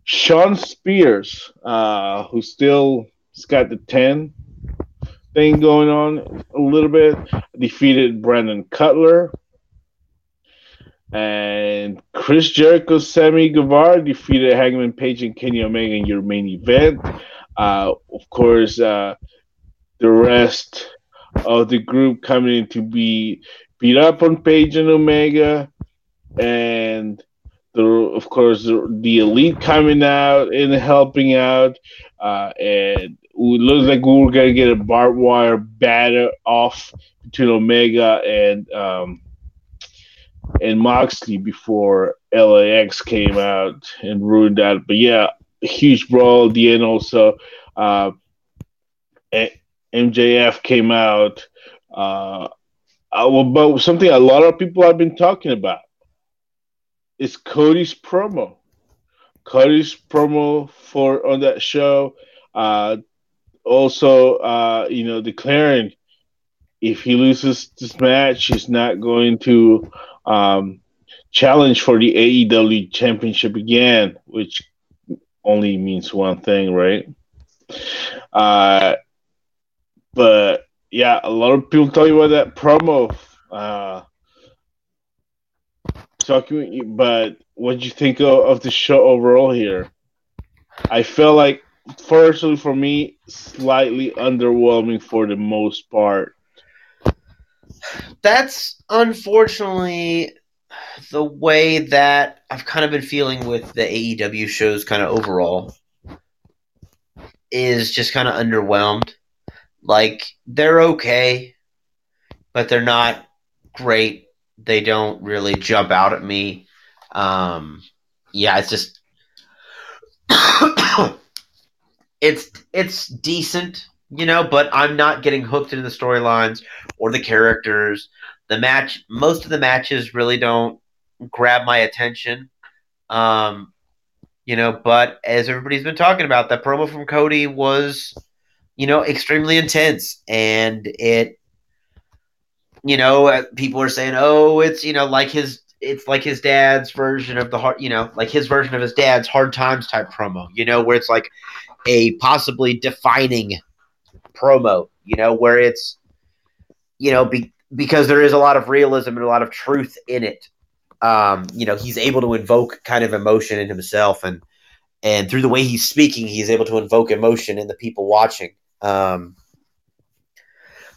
Shawn Spears, uh, who still has got the 10 thing going on a little bit, defeated Brandon Cutler. And Chris Jericho, Sammy Guevara defeated Hangman Page and Kenny Omega in your main event. Uh, of course, uh, the rest of the group coming in to be beat up on Page and Omega, and the of course the, the elite coming out and helping out, uh, and it looks like we were gonna get a barbed wire batter off between Omega and um, and Moxley before LAX came out and ruined that. But yeah, huge brawl at the end also. Uh, MJF came out uh, something a lot of people have been talking about. is Cody's promo. Cody's promo for on that show. Uh, also, uh, you know, declaring if he loses this match, he's not going to um, challenge for the AEW championship again, which only means one thing, right? Uh, but yeah, a lot of people tell you about that promo. Uh, talking, but what do you think of, of the show overall here? I feel like, firstly, for me, slightly underwhelming for the most part. That's unfortunately the way that I've kind of been feeling with the AEW shows, kind of overall, is just kind of underwhelmed. Like they're okay, but they're not great. They don't really jump out at me. Um, yeah, it's just it's it's decent, you know, but I'm not getting hooked into the storylines or the characters. The match, most of the matches really don't grab my attention. Um, you know, but as everybody's been talking about, that promo from Cody was, you know, extremely intense, and it, you know, uh, people are saying, oh, it's you know like his, it's like his dad's version of the hard, you know, like his version of his dad's hard times type promo, you know, where it's like a possibly defining promo, you know, where it's, you know, be, because there is a lot of realism and a lot of truth in it um, you know, he's able to invoke kind of emotion in himself, and and through the way he's speaking, he's able to invoke emotion in the people watching. Um,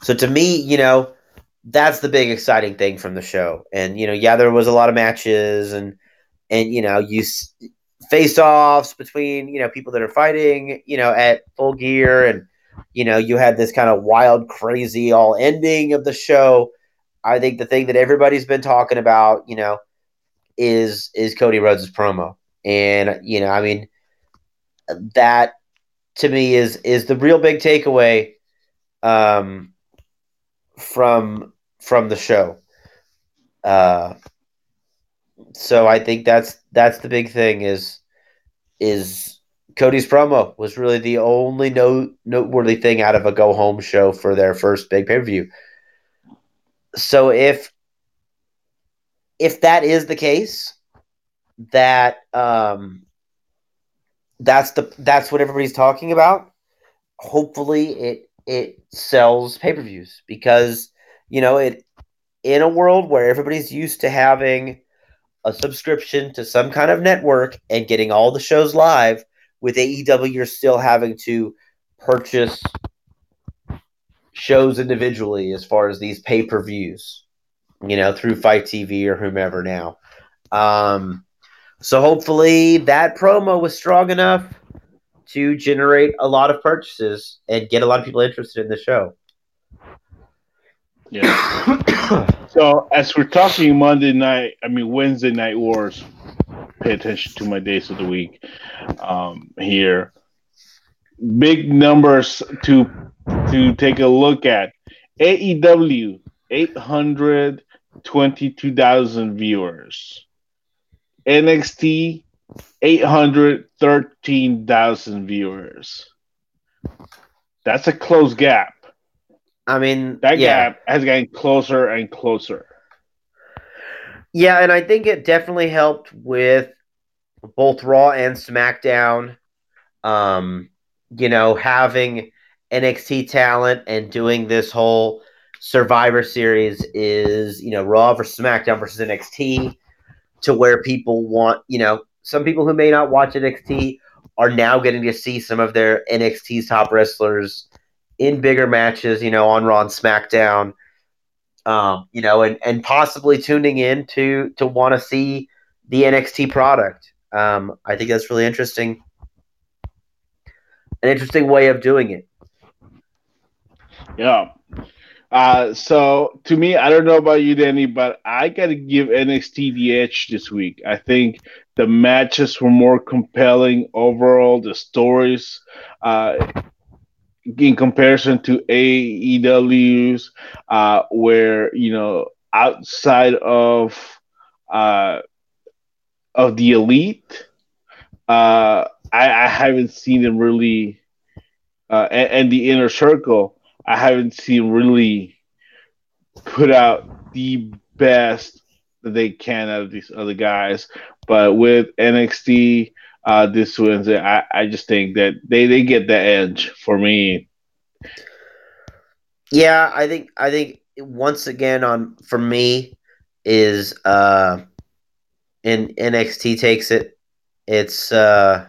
so to me, you know, that's the big exciting thing from the show. And you know, yeah, there was a lot of matches, and and you know, you face offs between you know people that are fighting, you know, at full gear, and you know, you had this kind of wild, crazy all ending of the show. I think the thing that everybody's been talking about, you know, is is Cody Rhodes' promo, and you know, I mean, that to me is is the real big takeaway um, from from the show. Uh, so I think that's that's the big thing is is Cody's promo was really the only note noteworthy thing out of a go home show for their first big pay per view. So if if that is the case, that um, that's the that's what everybody's talking about. Hopefully, it it sells pay per views because you know it in a world where everybody's used to having a subscription to some kind of network and getting all the shows live. With AEW, you're still having to purchase shows individually as far as these pay per views you know, through FITE TV or whomever now. Um, so hopefully that promo was strong enough to generate a lot of purchases and get a lot of people interested in the show. Yeah. so as we're talking Monday night, I mean Wednesday night wars. Pay attention to my days of the week um, here. Big numbers to to take a look at. AEW eight hundred twenty two thousand viewers. NXT 813,000 viewers. That's a close gap. I mean, that yeah. gap has gotten closer and closer. Yeah, and I think it definitely helped with both Raw and SmackDown. Um, you know, having NXT talent and doing this whole Survivor Series is, you know, Raw versus SmackDown versus NXT, to where people want, you know, some people who may not watch NXT are now getting to see some of their NXT's top wrestlers in bigger matches, you know, on Raw and SmackDown. Um, you know, and, and possibly tuning in to to want to see the NXT product. Um, I think that's really interesting. An interesting way of doing it. Yeah. Uh, so to me, I don't know about you, Danny, but I got to give NXT the edge this week. I think the matches were more compelling overall. The stories, uh, in comparison to AEW's, uh, where you know outside of uh, of the elite, uh, I, I haven't seen them really, uh, and, and the inner circle, I haven't seen really put out the best that they can out of these other guys. But with NXT uh, this Wednesday, I, I just think that they, they get the edge for me. Yeah, I think I think once again on for me is uh in NXT takes it. It's uh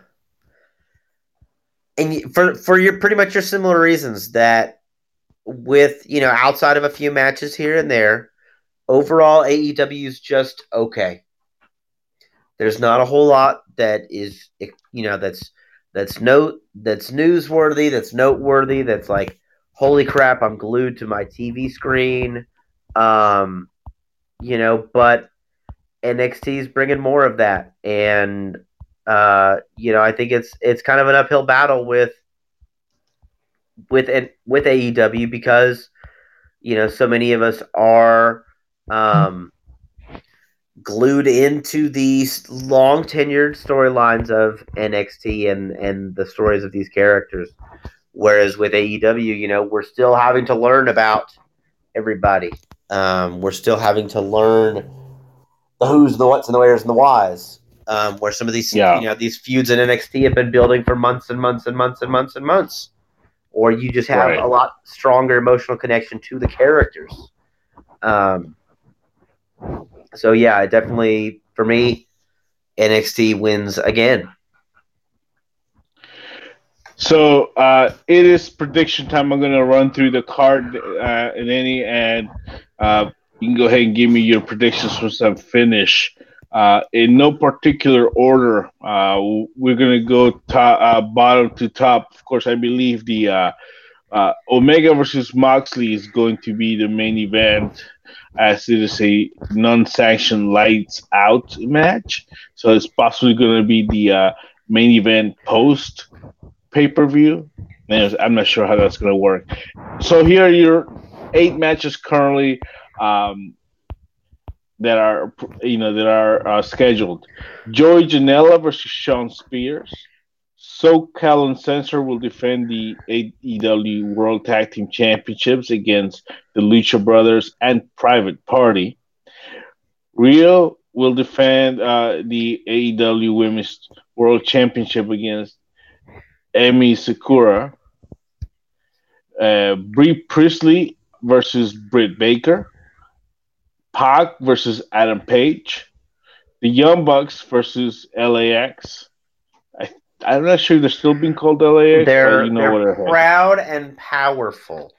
and for for your pretty much your similar reasons that with you know outside of a few matches here and there, overall AEW is just okay. There's not a whole lot that is you know that's that's note that's newsworthy, that's noteworthy, that's like holy crap, I'm glued to my TV screen. Um, you know, but NXT is bringing more of that, and uh, you know, I think it's it's kind of an uphill battle with with with AEW because you know so many of us are um, glued into these long tenured storylines of NXT and and the stories of these characters. Whereas with AEW, you know, we're still having to learn about everybody. Um, we're still having to learn the who's, the what's, and the where's, and the whys. Um, where some of these, yeah. you know, these feuds in NXT have been building for months and months and months and months and months. Or you just have right. a lot stronger emotional connection to the characters. Um, so yeah, definitely for me, NXT wins again. So uh, it is prediction time. I'm going to run through the card uh, in any, and uh, you can go ahead and give me your predictions for some finish. Uh, in no particular order, uh, we're going to go top, uh, bottom to top. Of course, I believe the Omega versus Moxley is going to be the main event, as it is a non-sanctioned lights out match. So it's possibly going to be the main event post pay per view. I'm not sure how that's going to work. So here are your eight matches currently um, that are you know that are uh, scheduled. Joey Janela versus Shawn Spears. SoCal Uncensored will defend the AEW World Tag Team Championships against the Lucha Brothers and Private Party. Riho will defend uh, the AEW Women's World Championship against Emi Sakura. Uh, Bea Priestley versus Britt Baker. Pac versus Adam Page. The Young Bucks versus LAX. I, I'm not sure they're still being called LAX. They're, you know they're proud and powerful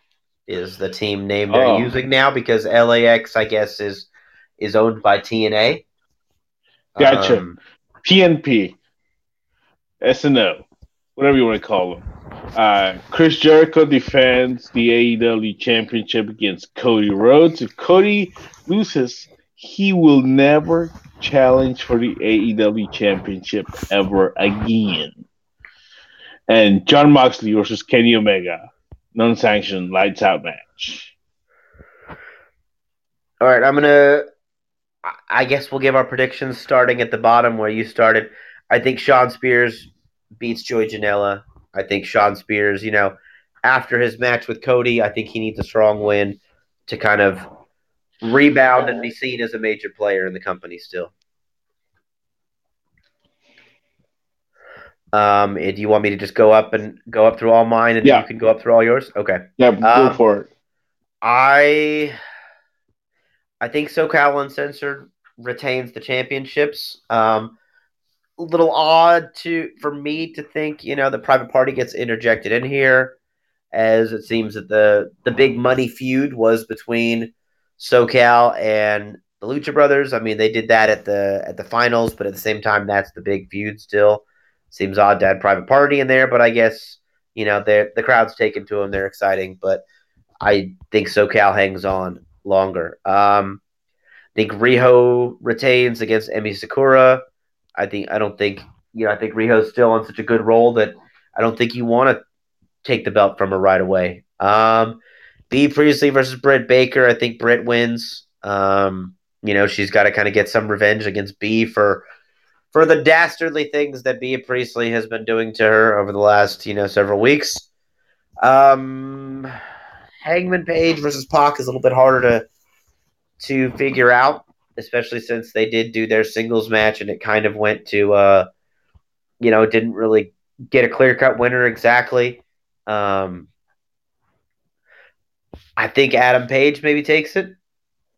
is the team name they're oh. using now because LAX, I guess, is is owned by TNA. Gotcha. Um, PNP. SNO whatever you want to call them. Uh, Chris Jericho defends the AEW Championship against Cody Rhodes. If Cody loses, he will never challenge for the AEW Championship ever again. And Jon Moxley versus Kenny Omega, non-sanctioned lights out match. All right, I'm gonna. I guess we'll give our predictions starting at the bottom where you started. I think Shawn Spears beats Joey Janela. I think Shawn Spears, you know, after his match with Cody, I think he needs a strong win to kind of rebound and be seen as a major player in the company still. Um, do you want me to just go up and go up through all mine, and yeah. you can go up through all yours? Okay. Yeah, go um, for it. I I think SoCal Uncensored retains the championships. Um, little odd to for me to think, you know, the private party gets interjected in here, as it seems that the the big money feud was between SoCal and the Lucha Brothers. I mean, they did that at the at the finals, but at the same time, that's the big feud still. Seems odd to add private party in there, but I guess you know they the crowd's taken to them. They're exciting, but I think SoCal hangs on longer. Um, I think Riho retains against Emi Sakura. I think I don't think you know I think Riho's still on such a good role that I don't think you want to take the belt from her right away. Um, Bea Priestley versus Britt Baker. I think Britt wins. Um, you know she's got to kind of get some revenge against Bea for for the dastardly things that Bea Priestley has been doing to her over the last, you know, several weeks. Um, Hangman Page versus Pac is a little bit harder to to figure out, especially since they did do their singles match and it kind of went to, uh, you know, didn't really get a clear cut winner exactly. Um, I think Adam Page maybe takes it.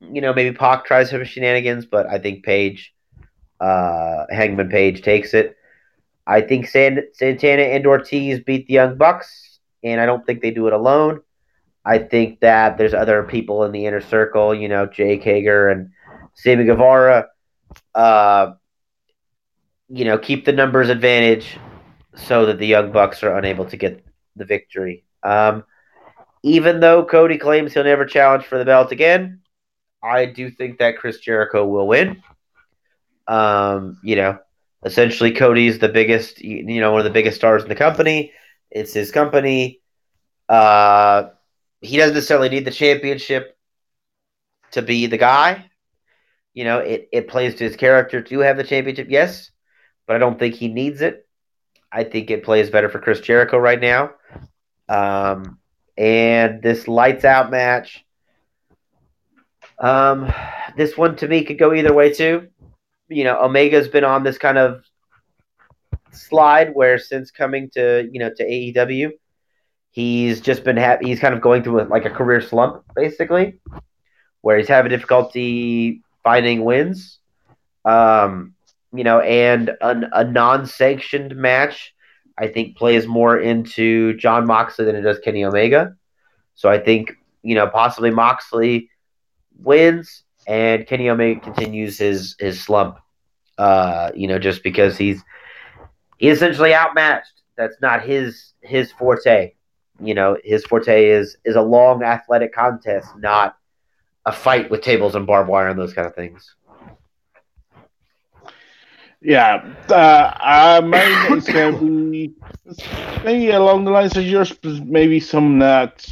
You know, maybe Pac tries some shenanigans, but I think Page, uh, Hangman Page takes it. I think San- Santana and Ortiz beat the Young Bucks, and I don't think they do it alone. I think that there's other people in the inner circle, you know, Jake Hager and Sammy Guevara, uh, you know, keep the numbers advantage so that the Young Bucks are unable to get the victory. Um, even though Cody claims he'll never challenge for the belt again, I do think that Chris Jericho will win. Um, you know, essentially Cody's the biggest, you know, one of the biggest stars in the company. It's his company. Uh, he doesn't necessarily need the championship to be the guy. You know, it, it plays to his character to have the championship, yes, but I don't think he needs it. I think it plays better for Chris Jericho right now. Um, and this lights out match. Um, this one to me could go either way too. You know, Omega's been on this kind of slide where since coming to you know to AEW, he's just been ha- he's kind of going through a, like a career slump basically, where he's having difficulty finding wins. Um, you know, and an, a non-sanctioned match I think plays more into Jon Moxley than it does Kenny Omega. So I think, you know, possibly Moxley wins and Kenny Omega continues his his slump. Uh, you know, just because he's he's essentially outmatched. That's not his his forte. You know, his forte is is a long athletic contest, not a fight with tables and barbed wire and those kind of things. Yeah, uh, I might it's gonna be maybe along the lines of yours, maybe some not.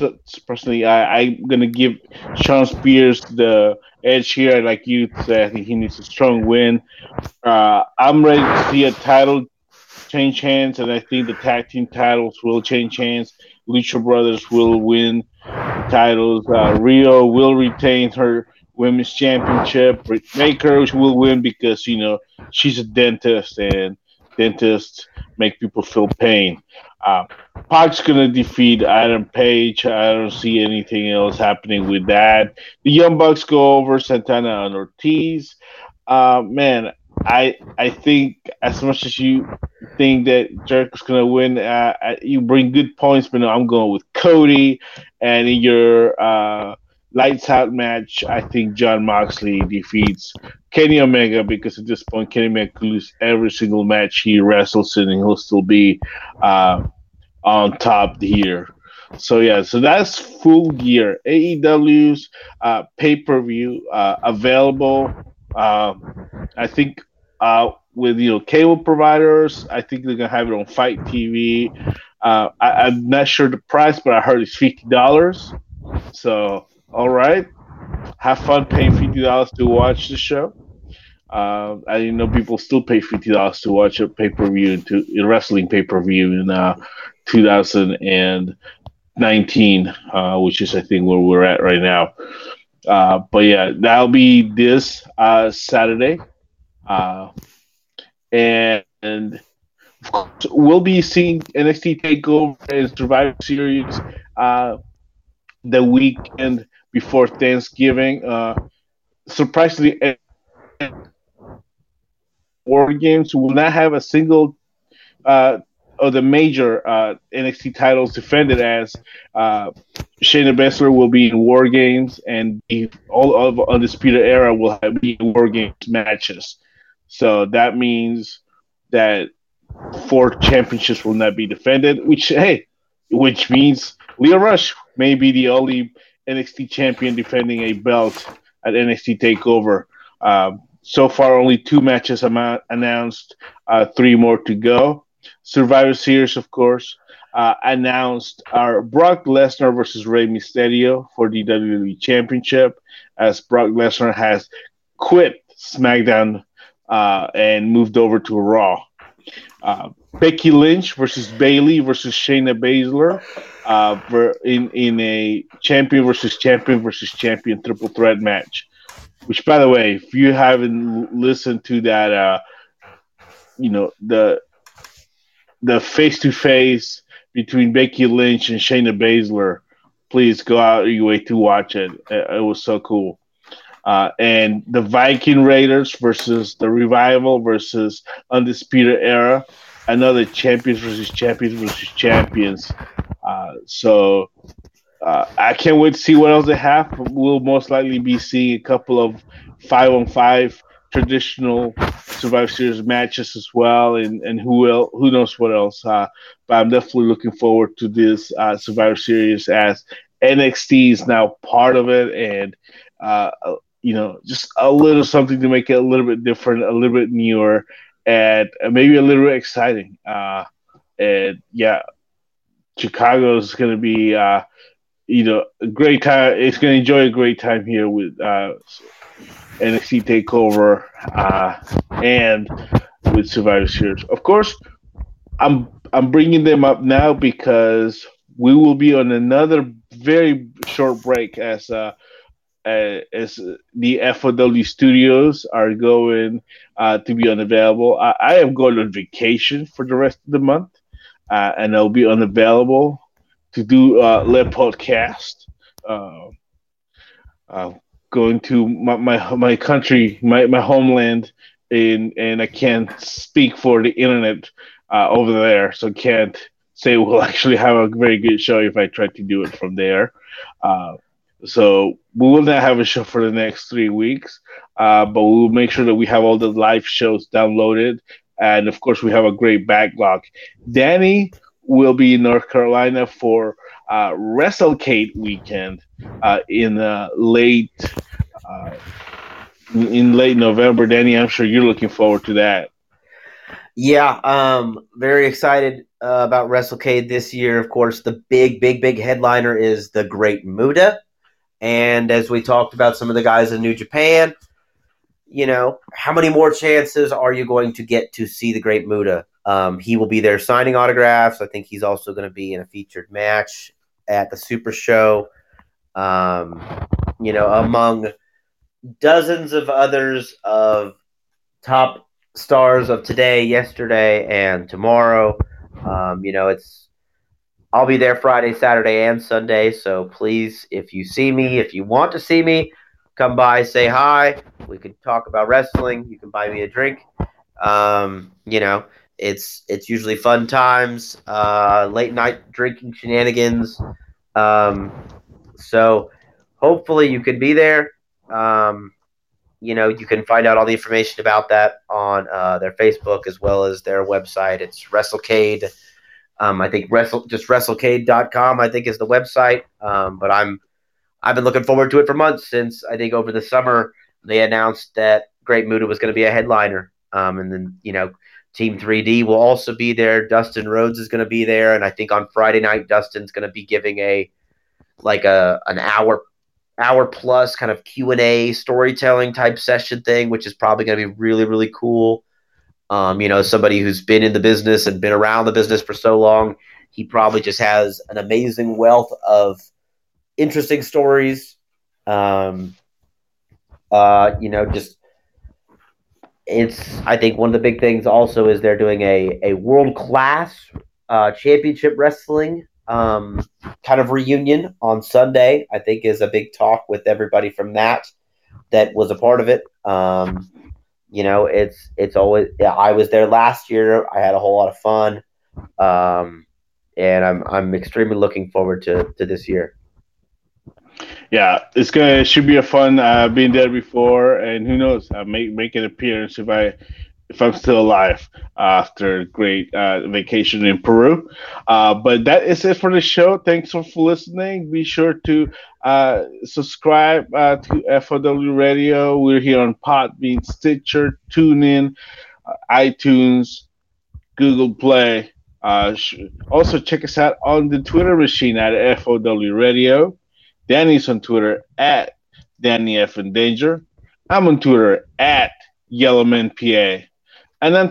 personally, I, I'm gonna give Shawn Spears the edge here. Like you said, I think he needs a strong win. Uh, I'm ready to see a title change hands, and I think the tag team titles will change hands. Lucha Brothers will win titles. Uh, Riho will retain her women's championship. Baker will win because you know she's a dentist and dentists make people feel pain. Uh, Pac's gonna defeat Adam Page. I don't see anything else happening with that. The Young Bucks go over Santana and Ortiz. Uh, man, I I think as much as you think that Jericho's gonna win, uh, you bring good points, but no, I'm going with Cody. And in your uh, lights out match, I think Jon Moxley defeats Kenny Omega because at this point, Kenny Omega could lose every single match he wrestles in, and he'll still be uh, on top here. So yeah, so that's full gear. AEW's uh, pay per view uh, available. Uh, I think uh, with you know cable providers, I think they're gonna have it on FITE TV. Uh, I, am not sure the price, but I heard it's fifty dollars. So all right, have fun paying fifty dollars to watch the show. Uh, I know people still pay fifty dollars to watch a pay per view into wrestling pay per view in uh, 2019, uh, which is I think where we're at right now. Uh, but yeah, that'll be this uh, Saturday, uh, and, we'll be seeing NXT Takeover and Survivor Series the weekend before Thanksgiving. Uh, surprisingly, War Games will not have a single uh, of the major uh, NXT titles defended as uh, Shayna Baszler will be in War Games and all of Undisputed Era will have, be in War Games matches. So that means that four championships will not be defended, which, hey, which means Lio Rush may be the only NXT champion defending a belt at NXT Takeover. Uh, so far, only two matches am- announced, uh, three more to go. Survivor Series, of course, uh, announced our Brock Lesnar versus Rey Mysterio for the WWE Championship, as Brock Lesnar has quit SmackDown uh, and moved over to Raw. Uh, Becky Lynch versus Bayley versus Shayna Baszler uh, in in a champion versus champion versus champion triple threat match. Which, by the way, if you haven't listened to that, uh, you know the the face to face between Becky Lynch and Shayna Baszler, please go out your way to watch it. It, it was so cool. Uh, and the Viking Raiders versus the Revival versus Undisputed Era, another champions versus champions versus champions. Uh, so uh, I can't wait to see what else they have. We'll most likely be seeing a couple of five on five traditional Survivor Series matches as well, and, and who will who knows what else. Uh, but I'm definitely looking forward to this uh, Survivor Series as NXT is now part of it, and uh, you know just a little something to make it a little bit different, a little bit newer, and maybe a little bit exciting. Uh, and yeah, Chicago is going to be uh, you know a great time. It's going to enjoy a great time here with uh, NXT Takeover uh, and with Survivor Series. Of course, I'm I'm bringing them up now because we will be on another very short break as uh, as the FOW studios are going uh, to be unavailable. I, I, am going on vacation for the rest of the month, uh, and I'll be unavailable to do uh, Le Podcast. Uh, uh, going to my, my, my country, my, my homeland, and and I can't speak for the internet uh, over there, so can't say we'll actually have a very good show if I try to do it from there. So we will not have a show for the next three weeks, uh, but we will make sure that we have all the live shows downloaded, and of course we have a great backlog. Danny will be in North Carolina for uh, WrestleCade weekend uh, in uh, late uh, in late November. Danny, I'm sure you're looking forward to that. Yeah, um, very excited uh, about WrestleCade this year. Of course, the big, big, big headliner is the Great Muta, and as we talked about, some of the guys in New Japan. You know, how many more chances are you going to get to see the Great Muta? Um, he will be there signing autographs. I think he's also going to be in a featured match at the Super Show. Um, you know, among dozens of others of top stars of today, yesterday, and tomorrow. Um, you know, it's I'll be there Friday, Saturday, and Sunday. So please, if you see me, if you want to see me, come by, say hi. We can talk about wrestling. You can buy me a drink. Um, you know, it's it's usually fun times, uh, late night drinking shenanigans. Um, so hopefully you can be there. Um, you know, you can find out all the information about that on uh, their Facebook as well as their website. It's WrestleCade. Um, I think wrestle just WrestleCade.com. I think is the website. Um, but I'm I've been looking forward to it for months since I think over the summer they announced that Great Muta was going to be a headliner. Um, and then you know Team 3D will also be there. Dustin Rhodes is going to be there, and I think on Friday night Dustin's going to be giving a like a an hour hour plus kind of Q and A storytelling type session thing, which is probably going to be really really cool. Um, you know, somebody who's been in the business and been around the business for so long, he probably just has an amazing wealth of interesting stories. Um, uh, you know, just it's I think one of the big things also is they're doing a a world class uh, championship wrestling um, kind of reunion on Sunday. I think is a big talk with everybody from that that was a part of it. Um, you know, it's it's always Yeah, I was there last year. I had a whole lot of fun, um, and I'm I'm extremely looking forward to to this year yeah, it's gonna it should be a fun. Uh, been there before, and who knows, I make make an appearance if I if I'm still alive after a great uh, vacation in Peru. Uh, but that is it for the show. Thanks for listening. Be sure to uh, subscribe uh, to FOW Radio. We're here on Podbean, Stitcher, TuneIn, uh, iTunes, Google Play. Uh, also, check us out on the Twitter machine at FOW Radio. Danny's on Twitter at Danny F in Danger. I'm on Twitter at Yellowman, PA. And then to